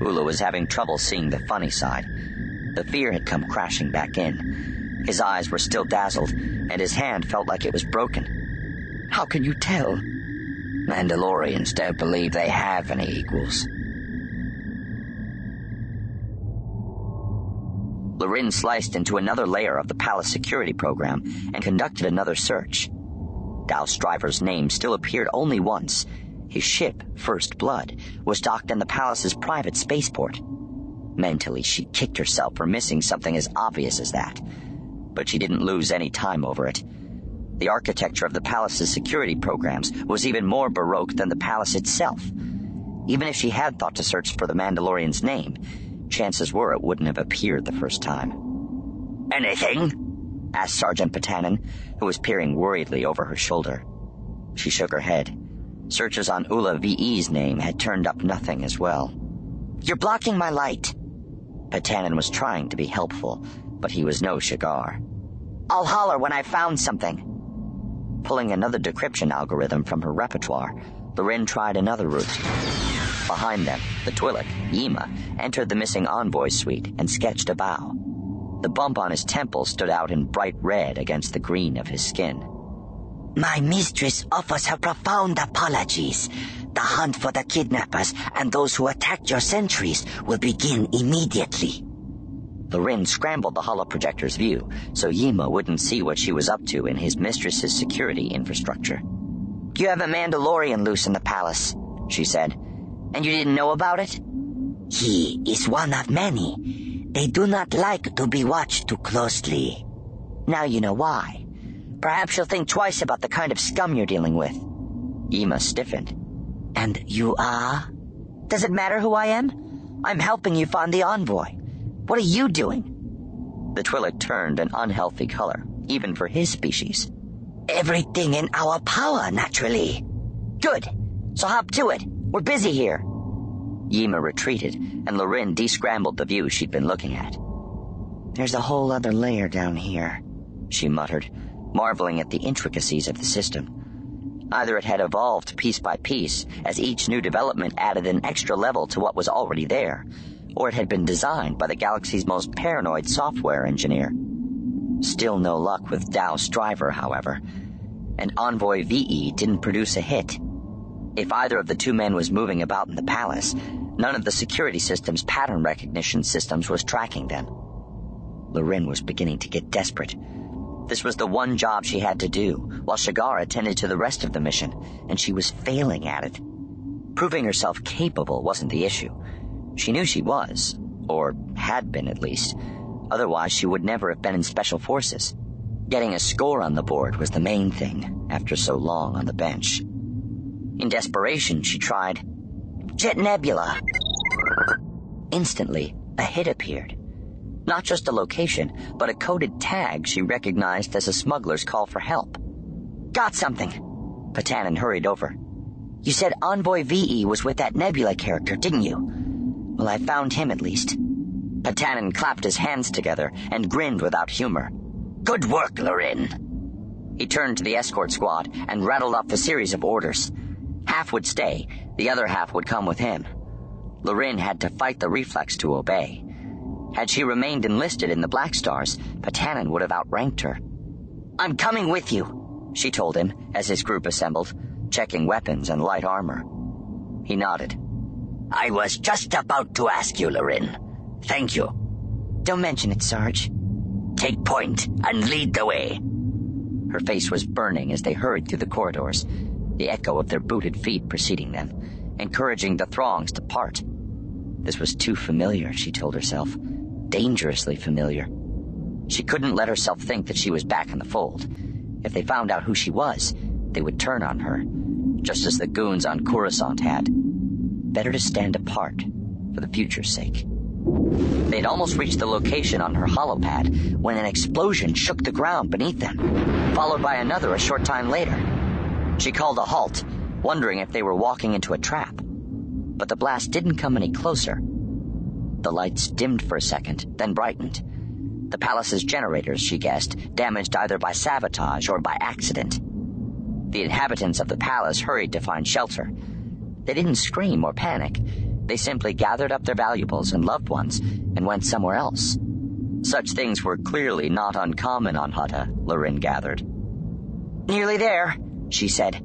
Ula was having trouble seeing the funny side. The fear had come crashing back in. His eyes were still dazzled, and his hand felt like it was broken. How can you tell? Mandalorians don't believe they have any equals. Larin sliced into another layer of the palace security program and conducted another search. Dao Stryver's name still appeared only once. His ship, First Blood, was docked in the palace's private spaceport. Mentally, she kicked herself for missing something as obvious as that. But she didn't lose any time over it. The architecture of the palace's security programs was even more baroque than the palace itself. Even if she had thought to search for the Mandalorian's name, chances were it wouldn't have appeared the first time. Anything? asked Sergeant Patanin, who was peering worriedly over her shoulder. She shook her head. Searches on Ula Vii's name had turned up nothing as well. You're blocking my light. Patanin was trying to be helpful, but he was no Shigar. I'll holler when I've found something. Pulling another decryption algorithm from her repertoire, Larin tried another route. Behind them, the Twi'lek, Yima, entered the missing envoy's suite and sketched a bow. The bump on his temple stood out in bright red against the green of his skin. My mistress offers her profound apologies. The hunt for the kidnappers and those who attacked your sentries will begin immediately. Larin scrambled the holoprojector's view so Yima wouldn't see what she was up to in his mistress's security infrastructure. You have a Mandalorian loose in the palace, she said. And you didn't know about it? He is one of many. They do not like to be watched too closely. Now you know why. Perhaps you'll think twice about the kind of scum you're dealing with. Ema stiffened. And you are? Does it matter who I am? I'm helping you find the envoy. What are you doing? The Twi'lek turned an unhealthy color, even for his species. Everything in our power, naturally. Good. So hop to it. We're busy here. Yima retreated, and Larin descrambled the view she'd been looking at. There's a whole other layer down here, she muttered, marveling at the intricacies of the system. Either it had evolved piece by piece, as each new development added an extra level to what was already there, or it had been designed by the galaxy's most paranoid software engineer. Still no luck with Dao Stryver, however. And Envoy Vii didn't produce a hit. If either of the two men was moving about in the palace, none of the security system's pattern recognition systems was tracking them. Larin was beginning to get desperate. This was the one job she had to do, while Shigar attended to the rest of the mission, and she was failing at it. Proving herself capable wasn't the issue. She knew she was, or had been at least. Otherwise, she would never have been in Special Forces. Getting a score on the board was the main thing, after so long on the bench. In desperation, she tried, Jet Nebula. Instantly, a hit appeared. Not just a location, but a coded tag she recognized as a smuggler's call for help. Got something. Patanin hurried over. You said Envoy Vii was with that Nebula character, didn't you? Well, I found him at least. Patanin clapped his hands together and grinned without humor. Good work, Larin. He turned to the escort squad and rattled off a series of orders. Half would stay, the other half would come with him. Larin had to fight the reflex to obey. Had she remained enlisted in the Black Stars, Patanin would have outranked her. I'm coming with you, she told him as his group assembled, checking weapons and light armor. He nodded. I was just about to ask you, Larin. Thank you. Don't mention it, Sarge. Take point and lead the way. Her face was burning as they hurried through the corridors, the echo of their booted feet preceding them, encouraging the throngs to part. This was too familiar, she told herself dangerously familiar. She couldn't let herself think that she was back in the fold. If they found out who she was, they would turn on her, just as the goons on Coruscant had. Better to stand apart, for the future's sake. They'd almost reached the location on her holopad when an explosion shook the ground beneath them, followed by another a short time later. She called a halt, wondering if they were walking into a trap. But the blast didn't come any closer, the lights dimmed for a second, then brightened. The palace's generators, she guessed, damaged either by sabotage or by accident. The inhabitants of the palace hurried to find shelter. They didn't scream or panic. They simply gathered up their valuables and loved ones and went somewhere else. Such things were clearly not uncommon on Hutta, Larin gathered. Nearly there, she said,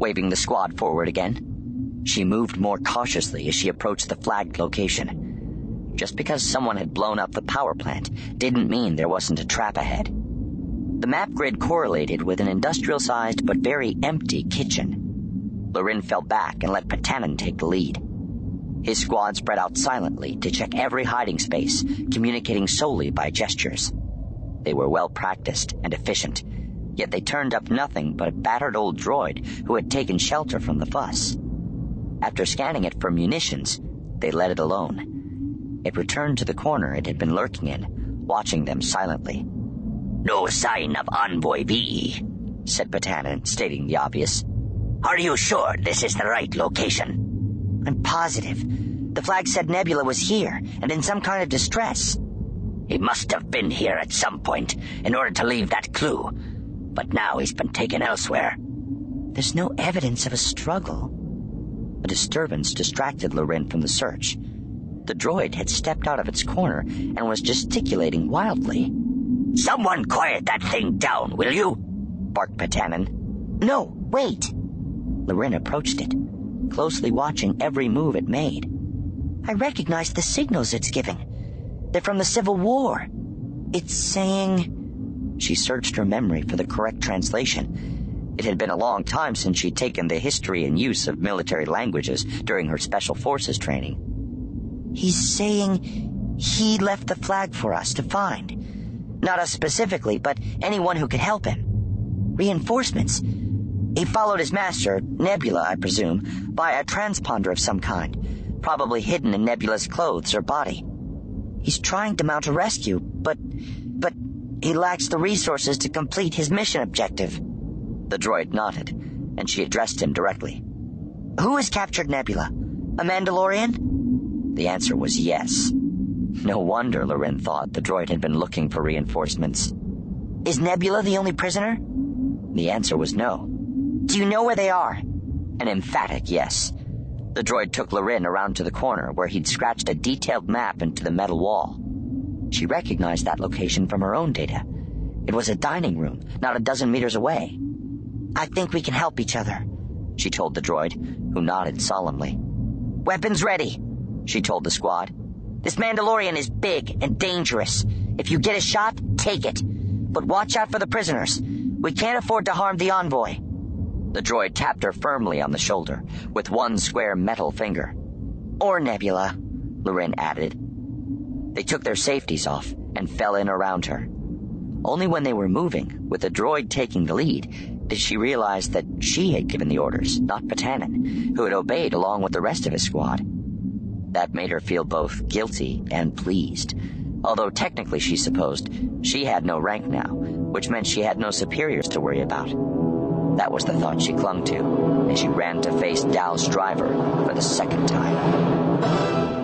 waving the squad forward again. She moved more cautiously as she approached the flagged location. Just because someone had blown up the power plant didn't mean there wasn't a trap ahead. The map grid correlated with an industrial-sized but very empty kitchen. Larin fell back and let Patanin take the lead. His squad spread out silently to check every hiding space, communicating solely by gestures. They were well practiced and efficient, yet they turned up nothing but a battered old droid who had taken shelter from the fuss. After scanning it for munitions, they let it alone. It returned to the corner it had been lurking in, watching them silently. No sign of Envoy Vii, said Patanin, stating the obvious. Are you sure this is the right location? I'm positive. The flag said Nebula was here, and in some kind of distress. He must have been here at some point in order to leave that clue. But now he's been taken elsewhere. There's no evidence of a struggle. A disturbance distracted Larin from the search the droid had stepped out of its corner and was gesticulating wildly. Someone quiet that thing down, will you? barked Patanin. No, wait. Larin approached it, closely watching every move it made. I recognize the signals it's giving. They're from the Civil War. It's saying. She searched her memory for the correct translation. It had been a long time since she'd taken the history and use of military languages during her Special Forces training. He's saying he left the flag for us to find. Not us specifically, but anyone who could help him. Reinforcements. He followed his master, Nebula, I presume, by a transponder of some kind, probably hidden in Nebula's clothes or body. He's trying to mount a rescue, but. He lacks the resources to complete his mission objective. The droid nodded, and she addressed him directly. Who has captured Nebula? A Mandalorian? The answer was yes. No wonder, Larin thought, the droid had been looking for reinforcements. Is Nebula the only prisoner? The answer was no. Do you know where they are? An emphatic yes. The droid took Larin around to the corner where he'd scratched a detailed map into the metal wall. She recognized that location from her own data. It was a dining room, not a dozen meters away. I think we can help each other, she told the droid, who nodded solemnly. Weapons ready, she told the squad. This Mandalorian is big and dangerous. If you get a shot, take it. But watch out for the prisoners. We can't afford to harm the envoy. The droid tapped her firmly on the shoulder with one square metal finger. Or Nebula, Larin added. They took their safeties off and fell in around her. Only when they were moving, with the droid taking the lead, did she realize that she had given the orders, not Patanin, who had obeyed along with the rest of his squad. That made her feel both guilty and pleased, although technically she supposed she had no rank now, which meant she had no superiors to worry about. That was the thought she clung to, and she ran to face Dao Stryver for the second time.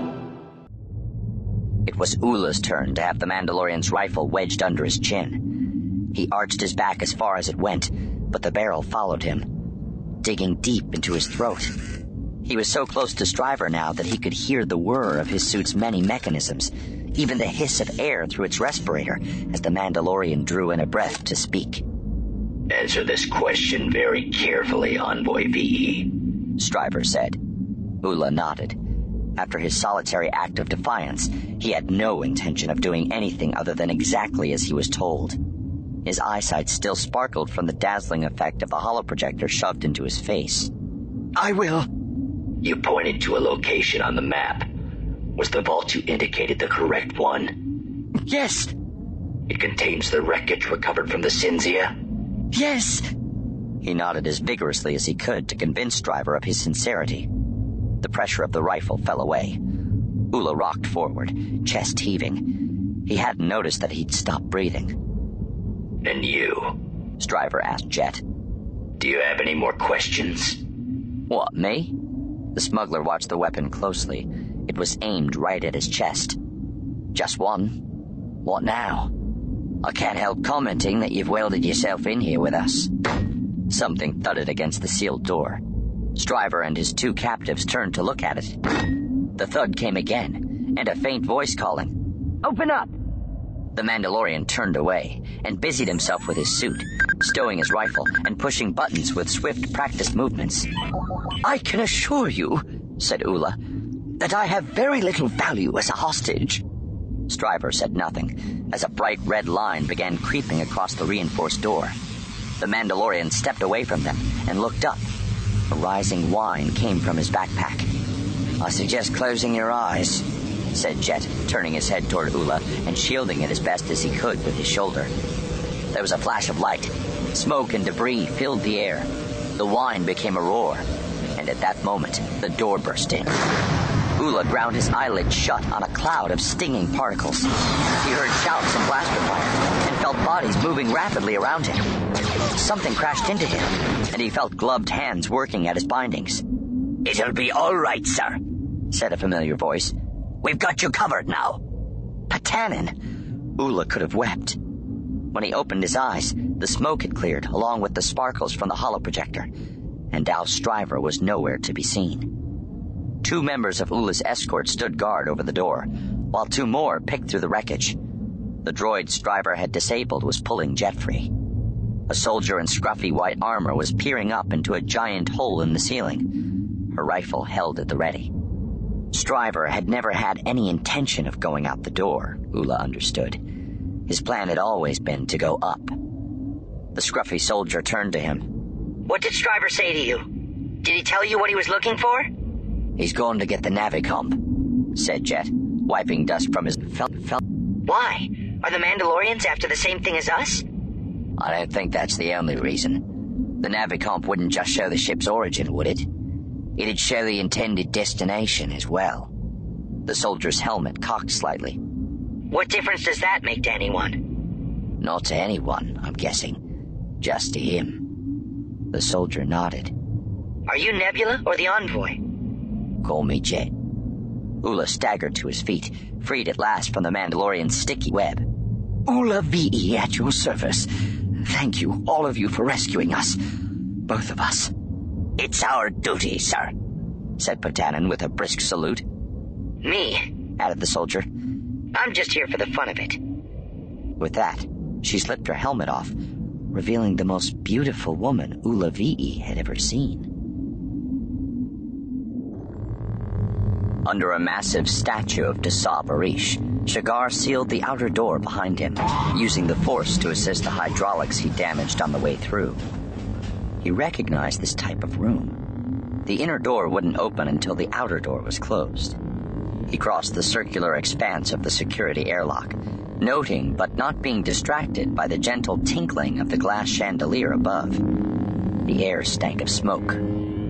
It was Ula's turn to have the Mandalorian's rifle wedged under his chin. He arched his back as far as it went, but the barrel followed him, digging deep into his throat. He was so close to Stryver now that he could hear the whir of his suit's many mechanisms, even the hiss of air through its respirator as the Mandalorian drew in a breath to speak. Answer this question very carefully, Envoy Vii, Stryver said. Ula nodded. After his solitary act of defiance, he had no intention of doing anything other than exactly as he was told. His eyesight still sparkled from the dazzling effect of the holoprojector shoved into his face. I will. You pointed to a location on the map. Was the vault you indicated the correct one? Yes. It contains the wreckage recovered from the Cinzia? Yes. He nodded as vigorously as he could to convince Stryver of his sincerity. The pressure of the rifle fell away. Ula rocked forward, chest heaving. He hadn't noticed that he'd stopped breathing. And you? Stryver asked Jet. Do you have any more questions? What, me? The smuggler watched the weapon closely. It was aimed right at his chest. Just one. What now? I can't help commenting that you've welded yourself in here with us. Something thudded against the sealed door. Stryver and his two captives turned to look at it. The thud came again, and a faint voice calling, Open up! The Mandalorian turned away and busied himself with his suit, stowing his rifle and pushing buttons with swift, practiced movements. I can assure you, said Ula, that I have very little value as a hostage. Stryver said nothing, as a bright red line began creeping across the reinforced door. The Mandalorian stepped away from them and looked up. A rising whine came from his backpack. I suggest closing your eyes, said Jet, turning his head toward Ula and shielding it as best as he could with his shoulder. There was a flash of light. Smoke and debris filled the air. The whine became a roar, and at that moment, the door burst in. Ula ground his eyelids shut on a cloud of stinging particles. He heard shouts and blaster fire and felt bodies moving rapidly around him. Something crashed into him, and he felt gloved hands working at his bindings. It'll be all right, sir, said a familiar voice. We've got you covered now. Patanin! Ula could have wept. When he opened his eyes, the smoke had cleared, along with the sparkles from the holoprojector, and Dao Stryver was nowhere to be seen. Two members of Ula's escort stood guard over the door, while two more picked through the wreckage. The droid's driver had disabled was pulling jet free. A soldier in scruffy white armor was peering up into a giant hole in the ceiling, her rifle held at the ready. Stryver had never had any intention of going out the door, Ula understood. His plan had always been to go up. The scruffy soldier turned to him. What did Stryver say to you? Did he tell you what he was looking for? He's going to get the Navicomp, said Jet, wiping dust from his felt. felt. Why? Are the Mandalorians after the same thing as us? I don't think that's the only reason. The Navicomp wouldn't just show the ship's origin, would it? It'd show the intended destination as well. The soldier's helmet cocked slightly. What difference does that make to anyone? Not to anyone, I'm guessing. Just to him. The soldier nodded. Are you Nebula or the envoy? Call me Jet. Ula staggered to his feet, freed at last from the Mandalorian's sticky web. Ula Vii at your service. Thank you, all of you, for rescuing us. Both of us. It's our duty, sir, said Patanin with a brisk salute. Me, added the soldier. I'm just here for the fun of it. With that, She slipped her helmet off, revealing the most beautiful woman Ula Vii had ever seen. Under a massive statue of Tassaa Bareesh, Shigar sealed the outer door behind him, using the force to assist the hydraulics he damaged on the way through. He recognized this type of room. The inner door wouldn't open until the outer door was closed. He crossed the circular expanse of the security airlock, noting but not being distracted by the gentle tinkling of the glass chandelier above. The air stank of smoke,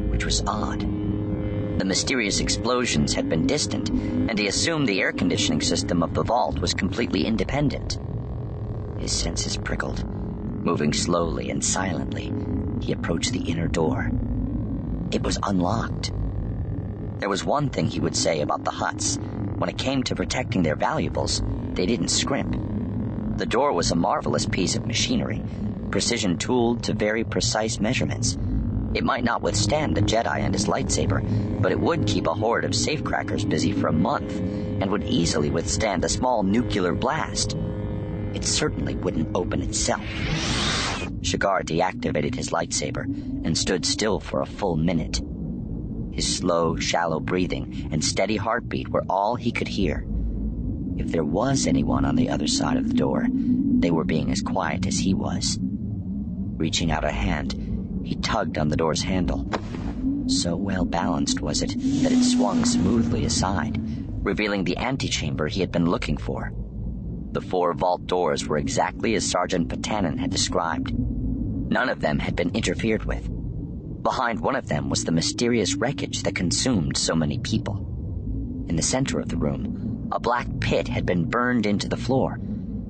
which was odd. The mysterious explosions had been distant, and he assumed the air conditioning system of the vault was completely independent. His senses prickled. Moving slowly and silently, he approached the inner door. It was unlocked. There was one thing he would say about the Hutts. When it came to protecting their valuables, they didn't scrimp. The door was a marvelous piece of machinery, precision tooled to very precise measurements. It might not withstand a Jedi and his lightsaber, but it would keep a horde of safecrackers busy for a month, and would easily withstand a small nuclear blast. It certainly wouldn't open itself. Shigar deactivated his lightsaber and stood still for a full minute. His slow, shallow breathing and steady heartbeat were all he could hear. If there was anyone on the other side of the door, they were being as quiet as he was. Reaching out a hand, he tugged on the door's handle. So well balanced was it that it swung smoothly aside, revealing the antechamber he had been looking for. The four vault doors were exactly as Sergeant Patanin had described. None of them had been interfered with. Behind one of them was the mysterious wreckage that consumed so many people. In the center of the room, a black pit had been burned into the floor,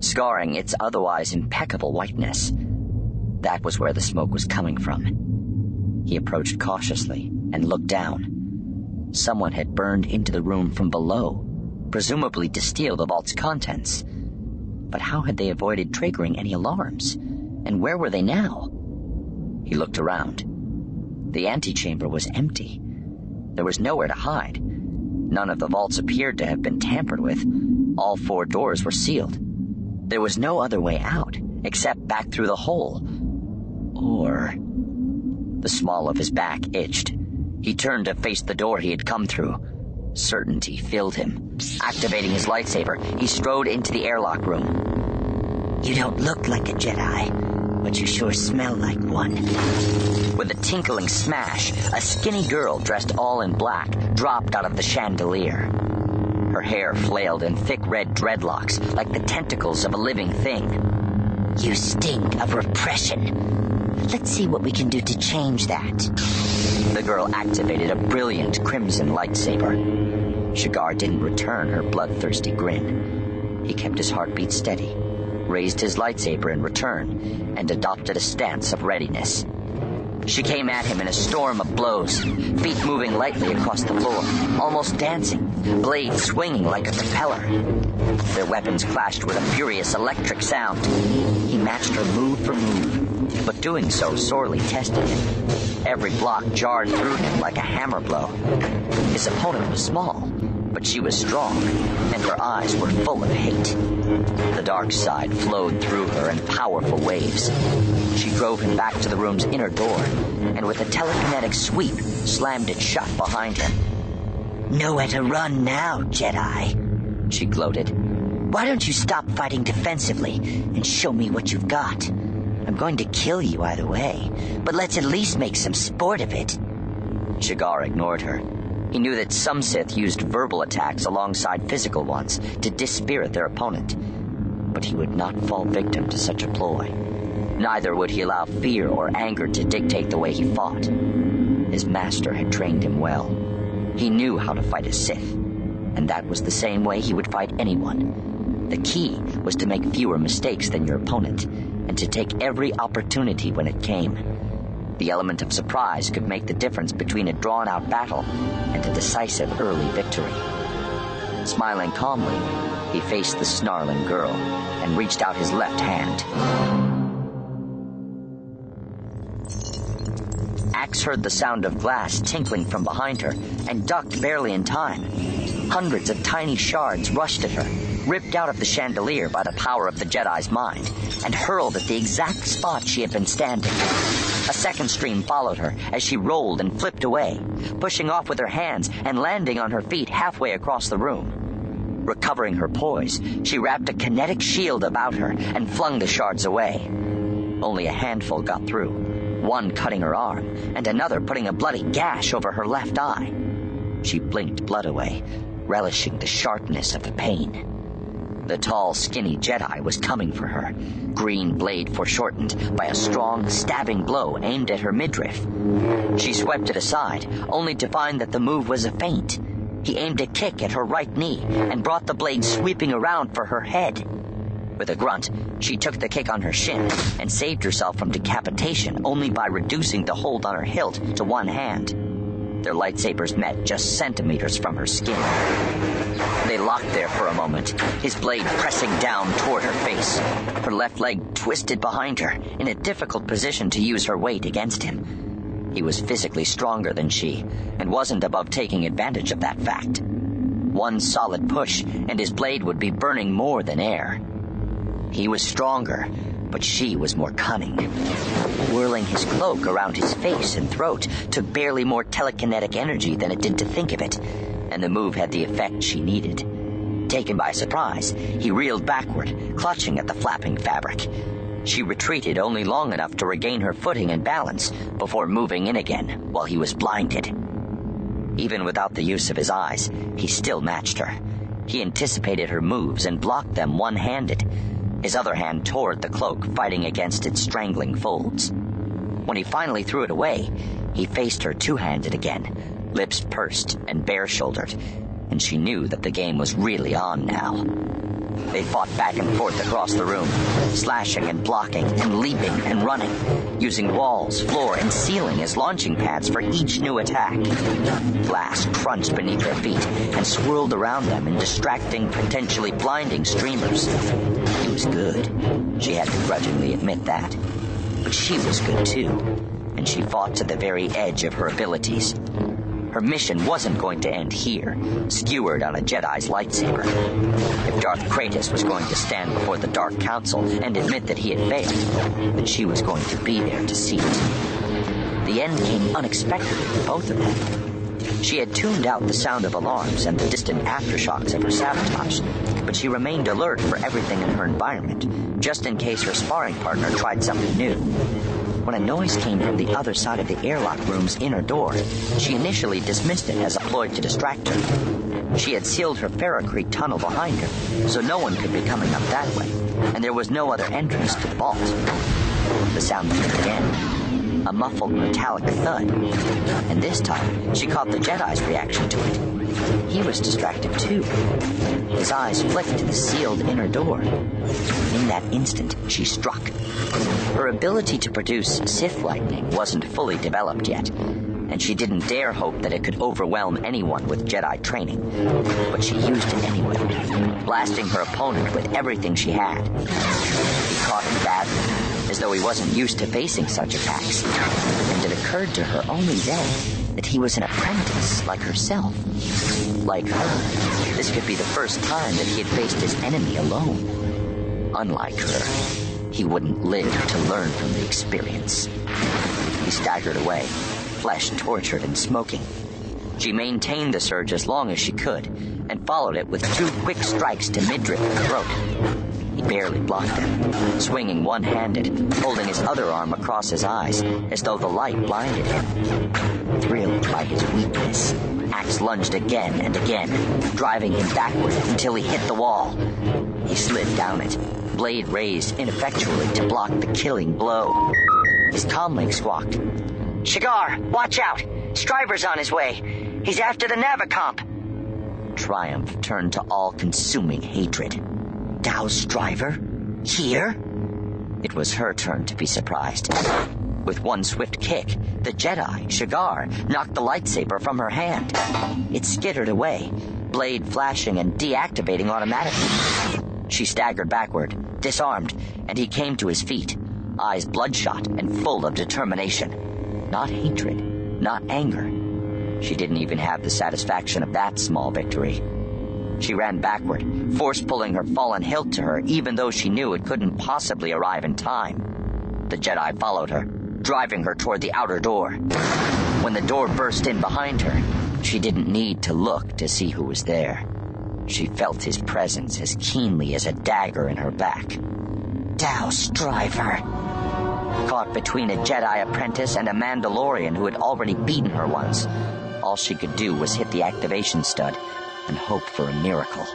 scarring its otherwise impeccable whiteness. That was where the smoke was coming from. He approached cautiously and looked down. Someone had burned into the room from below, presumably to steal the vault's contents. But how had they avoided triggering any alarms? And where were they now? He looked around. The antechamber was empty. There was nowhere to hide. None of the vaults appeared to have been tampered with. All four doors were sealed. There was no other way out, except back through the hole, or. The small of his back itched. He turned to face the door he had come through. Certainty filled him. Activating his lightsaber, he strode into the airlock room. You don't look like a Jedi, but you sure smell like one. With a tinkling smash, a skinny girl dressed all in black dropped out of the chandelier. Her hair flailed in thick red dreadlocks like the tentacles of a living thing. You stink of repression. Let's see what we can do to change that. The girl activated a brilliant crimson lightsaber. Shigar didn't return her bloodthirsty grin. He kept his heartbeat steady, raised his lightsaber in return, and adopted a stance of readiness. She came at him in a storm of blows, feet moving lightly across the floor, almost dancing, blades swinging like a propeller. Their weapons clashed with a furious electric sound. He matched her move for move, but doing so sorely tested him. Every block jarred through him like a hammer blow. His opponent was small, but she was strong, and her eyes were full of hate. The dark side flowed through her in powerful waves. She drove him back to the room's inner door, and with a telekinetic sweep, slammed it shut behind him. Nowhere to run now, Jedi, she gloated. Why don't you stop fighting defensively and show me what you've got? I'm going to kill you either way, but let's at least make some sport of it. Shigar ignored her. He knew that some Sith used verbal attacks alongside physical ones to dispirit their opponent, but he would not fall victim to such a ploy. Neither would he allow fear or anger to dictate the way he fought. His master had trained him well. He knew how to fight a Sith, and that was the same way he would fight anyone. The key was to make fewer mistakes than your opponent and to take every opportunity when it came. The element of surprise could make the difference between a drawn out battle and a decisive early victory. Smiling calmly, he faced the snarling girl and reached out his left hand. Ax heard the sound of glass tinkling from behind her and ducked barely in time. hundreds of tiny shards rushed at her, ripped out of the chandelier by the power of the Jedi's mind, and hurled at the exact spot she had been standing. A second stream followed her as she rolled and flipped away, pushing off with her hands and landing on her feet halfway across the room. Recovering her poise, she wrapped a kinetic shield about her and flung the shards away. Only a handful got through, one cutting her arm, and another putting a bloody gash over her left eye. She blinked blood away, relishing the sharpness of the pain. The tall, skinny Jedi was coming for her, green blade foreshortened by a strong, stabbing blow aimed at her midriff. She swept it aside, only to find that the move was a feint. He aimed a kick at her right knee and brought the blade sweeping around for her head. With a grunt, she took the kick on her shin and saved herself from decapitation only by reducing the hold on her hilt to one hand. Their lightsabers met just centimeters from her skin. They locked there for a moment, his blade pressing down toward her face, her left leg twisted behind her, in a difficult position to use her weight against him. He was physically stronger than she, and wasn't above taking advantage of that fact. One solid push, and his blade would be burning more than air. He was stronger, but she was more cunning. Whirling his cloak around his face and throat took barely more telekinetic energy than it did to think of it, and the move had the effect she needed. Taken by surprise, he reeled backward, clutching at the flapping fabric. She retreated only long enough to regain her footing and balance before moving in again while he was blinded. Even without the use of his eyes, he still matched her. He anticipated her moves and blocked them one handed his other hand tore at the cloak, fighting against its strangling folds. When he finally threw it away, he faced her two handed again, lips pursed and bare shouldered, and she knew that the game was really on now. They fought back and forth across the room, slashing and blocking and leaping and running, using walls, floor, and ceiling as launching pads for each new attack. Glass crunched beneath their feet and swirled around them in distracting, potentially blinding streamers. Was good. She had to grudgingly admit that. But she was good too, and she fought to the very edge of her abilities. Her mission wasn't going to end here, skewered on a Jedi's lightsaber. If Darth Chratis was going to stand before the Dark Council and admit that he had failed, then she was going to be there to see it. The end came unexpectedly for both of them. She had tuned out the sound of alarms and the distant aftershocks of her sabotage, but she remained alert for everything in her environment, just in case her sparring partner tried something new. When a noise came from the other side of the airlock room's inner door, she initially dismissed it as a ploy to distract her. She had sealed her Ferrocrete tunnel behind her, so no one could be coming up that way, and there was no other entrance to the vault. The sound came again, a muffled metallic thud, and this time she caught the Jedi's reaction to it. He was distracted too. His eyes flicked to the sealed inner door. In that instant, she struck. Her ability to produce Sith lightning wasn't fully developed yet, and she didn't dare hope that it could overwhelm anyone with Jedi training. But she used it anyway, blasting her opponent with everything she had. He caught him badly, as though he wasn't used to facing such attacks, and it occurred to her only then that he was an apprentice like herself. Like her, this could be the first time that he had faced his enemy alone. Unlike her, he wouldn't live to learn from the experience. He staggered away, flesh tortured and smoking. She maintained the surge as long as she could, and followed it with two quick strikes to midriff and throat. He barely blocked them, swinging one handed, holding his other arm across his eyes, as though the light blinded him. Thrilled by his weakness, Ax lunged again and again, driving him backward until he hit the wall. He slid down it, blade raised ineffectually to block the killing blow. His comlink squawked. Shigar, watch out! Stryver's on his way. He's after the Navicomp. Triumph turned to all-consuming hatred. Dao Stryver? Here? It was her turn to be surprised. With one swift kick, the Jedi, Shigar, knocked the lightsaber from her hand. It skittered away, blade flashing and deactivating automatically. She staggered backward, disarmed, and he came to his feet, eyes bloodshot and full of determination. Not hatred, not anger. She didn't even have the satisfaction of that small victory. She ran backward, force pulling her fallen hilt to her, even though she knew it couldn't possibly arrive in time. The Jedi followed her, driving her toward the outer door. When the door burst in behind her, she didn't need to look to see who was there. She felt his presence as keenly as a dagger in her back. Dao Stryver. Caught between a Jedi apprentice and a Mandalorian who had already beaten her once, all she could do was hit the activation stud and hope for a miracle.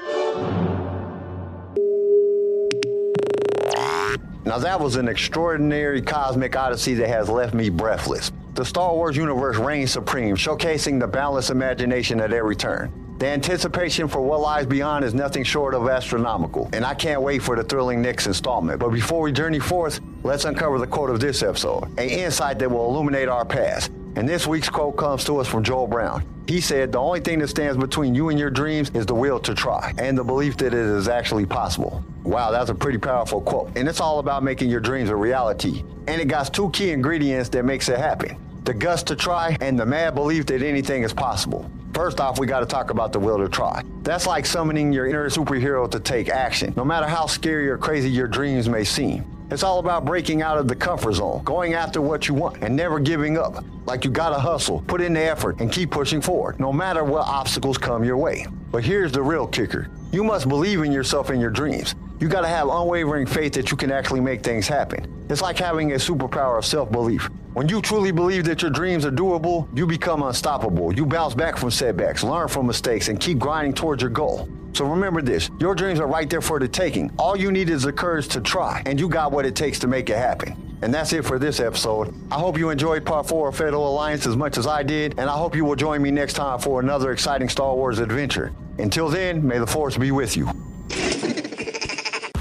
Now that was an extraordinary cosmic odyssey that has left me breathless. The Star Wars universe reigns supreme, showcasing the boundless imagination at every turn. The anticipation for what lies beyond is nothing short of astronomical, and I can't wait for the thrilling next installment. But before we journey forth, let's uncover the quote of this episode, an insight that will illuminate our past. And this week's quote comes to us from Joel Brown. He said, The only thing that stands between you and your dreams is the will to try and the belief that it is actually possible. Wow, that's a pretty powerful quote. And it's all about making your dreams a reality. And it got two key ingredients that makes it happen. The guts to try and the mad belief that anything is possible. First off, we got to talk about the will to try. That's like summoning your inner superhero to take action, no matter how scary or crazy your dreams may seem. It's all about breaking out of the comfort zone, going after what you want, and never giving up. Like you gotta hustle, put in the effort, and keep pushing forward, no matter what obstacles come your way. But here's the real kicker you must believe in yourself and your dreams. You gotta have unwavering faith that you can actually make things happen. It's like having a superpower of self belief. When you truly believe that your dreams are doable, you become unstoppable. You bounce back from setbacks, learn from mistakes, and keep grinding towards your goal. So remember this your dreams are right there for the taking. All you need is the courage to try, and you got what it takes to make it happen. And that's it for this episode. I hope you enjoyed part four of Fatal Alliance as much as I did, and I hope you will join me next time for another exciting Star Wars adventure. Until then, may the Force be with you.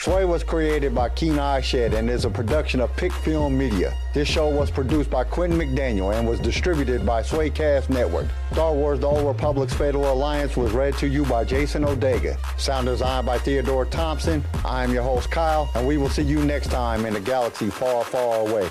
SWAA was created by Keen Eye Shed and is a production of Pick Film Media. This show was produced by Quentin McDaniel and was distributed by SWAAcast Network. Star Wars The Old Republic's Fatal Alliance was read to you by Jason Odega. Sound designed by Theodore Thompson. I am your host, Kyle, and we will see you next time in a galaxy far, far away.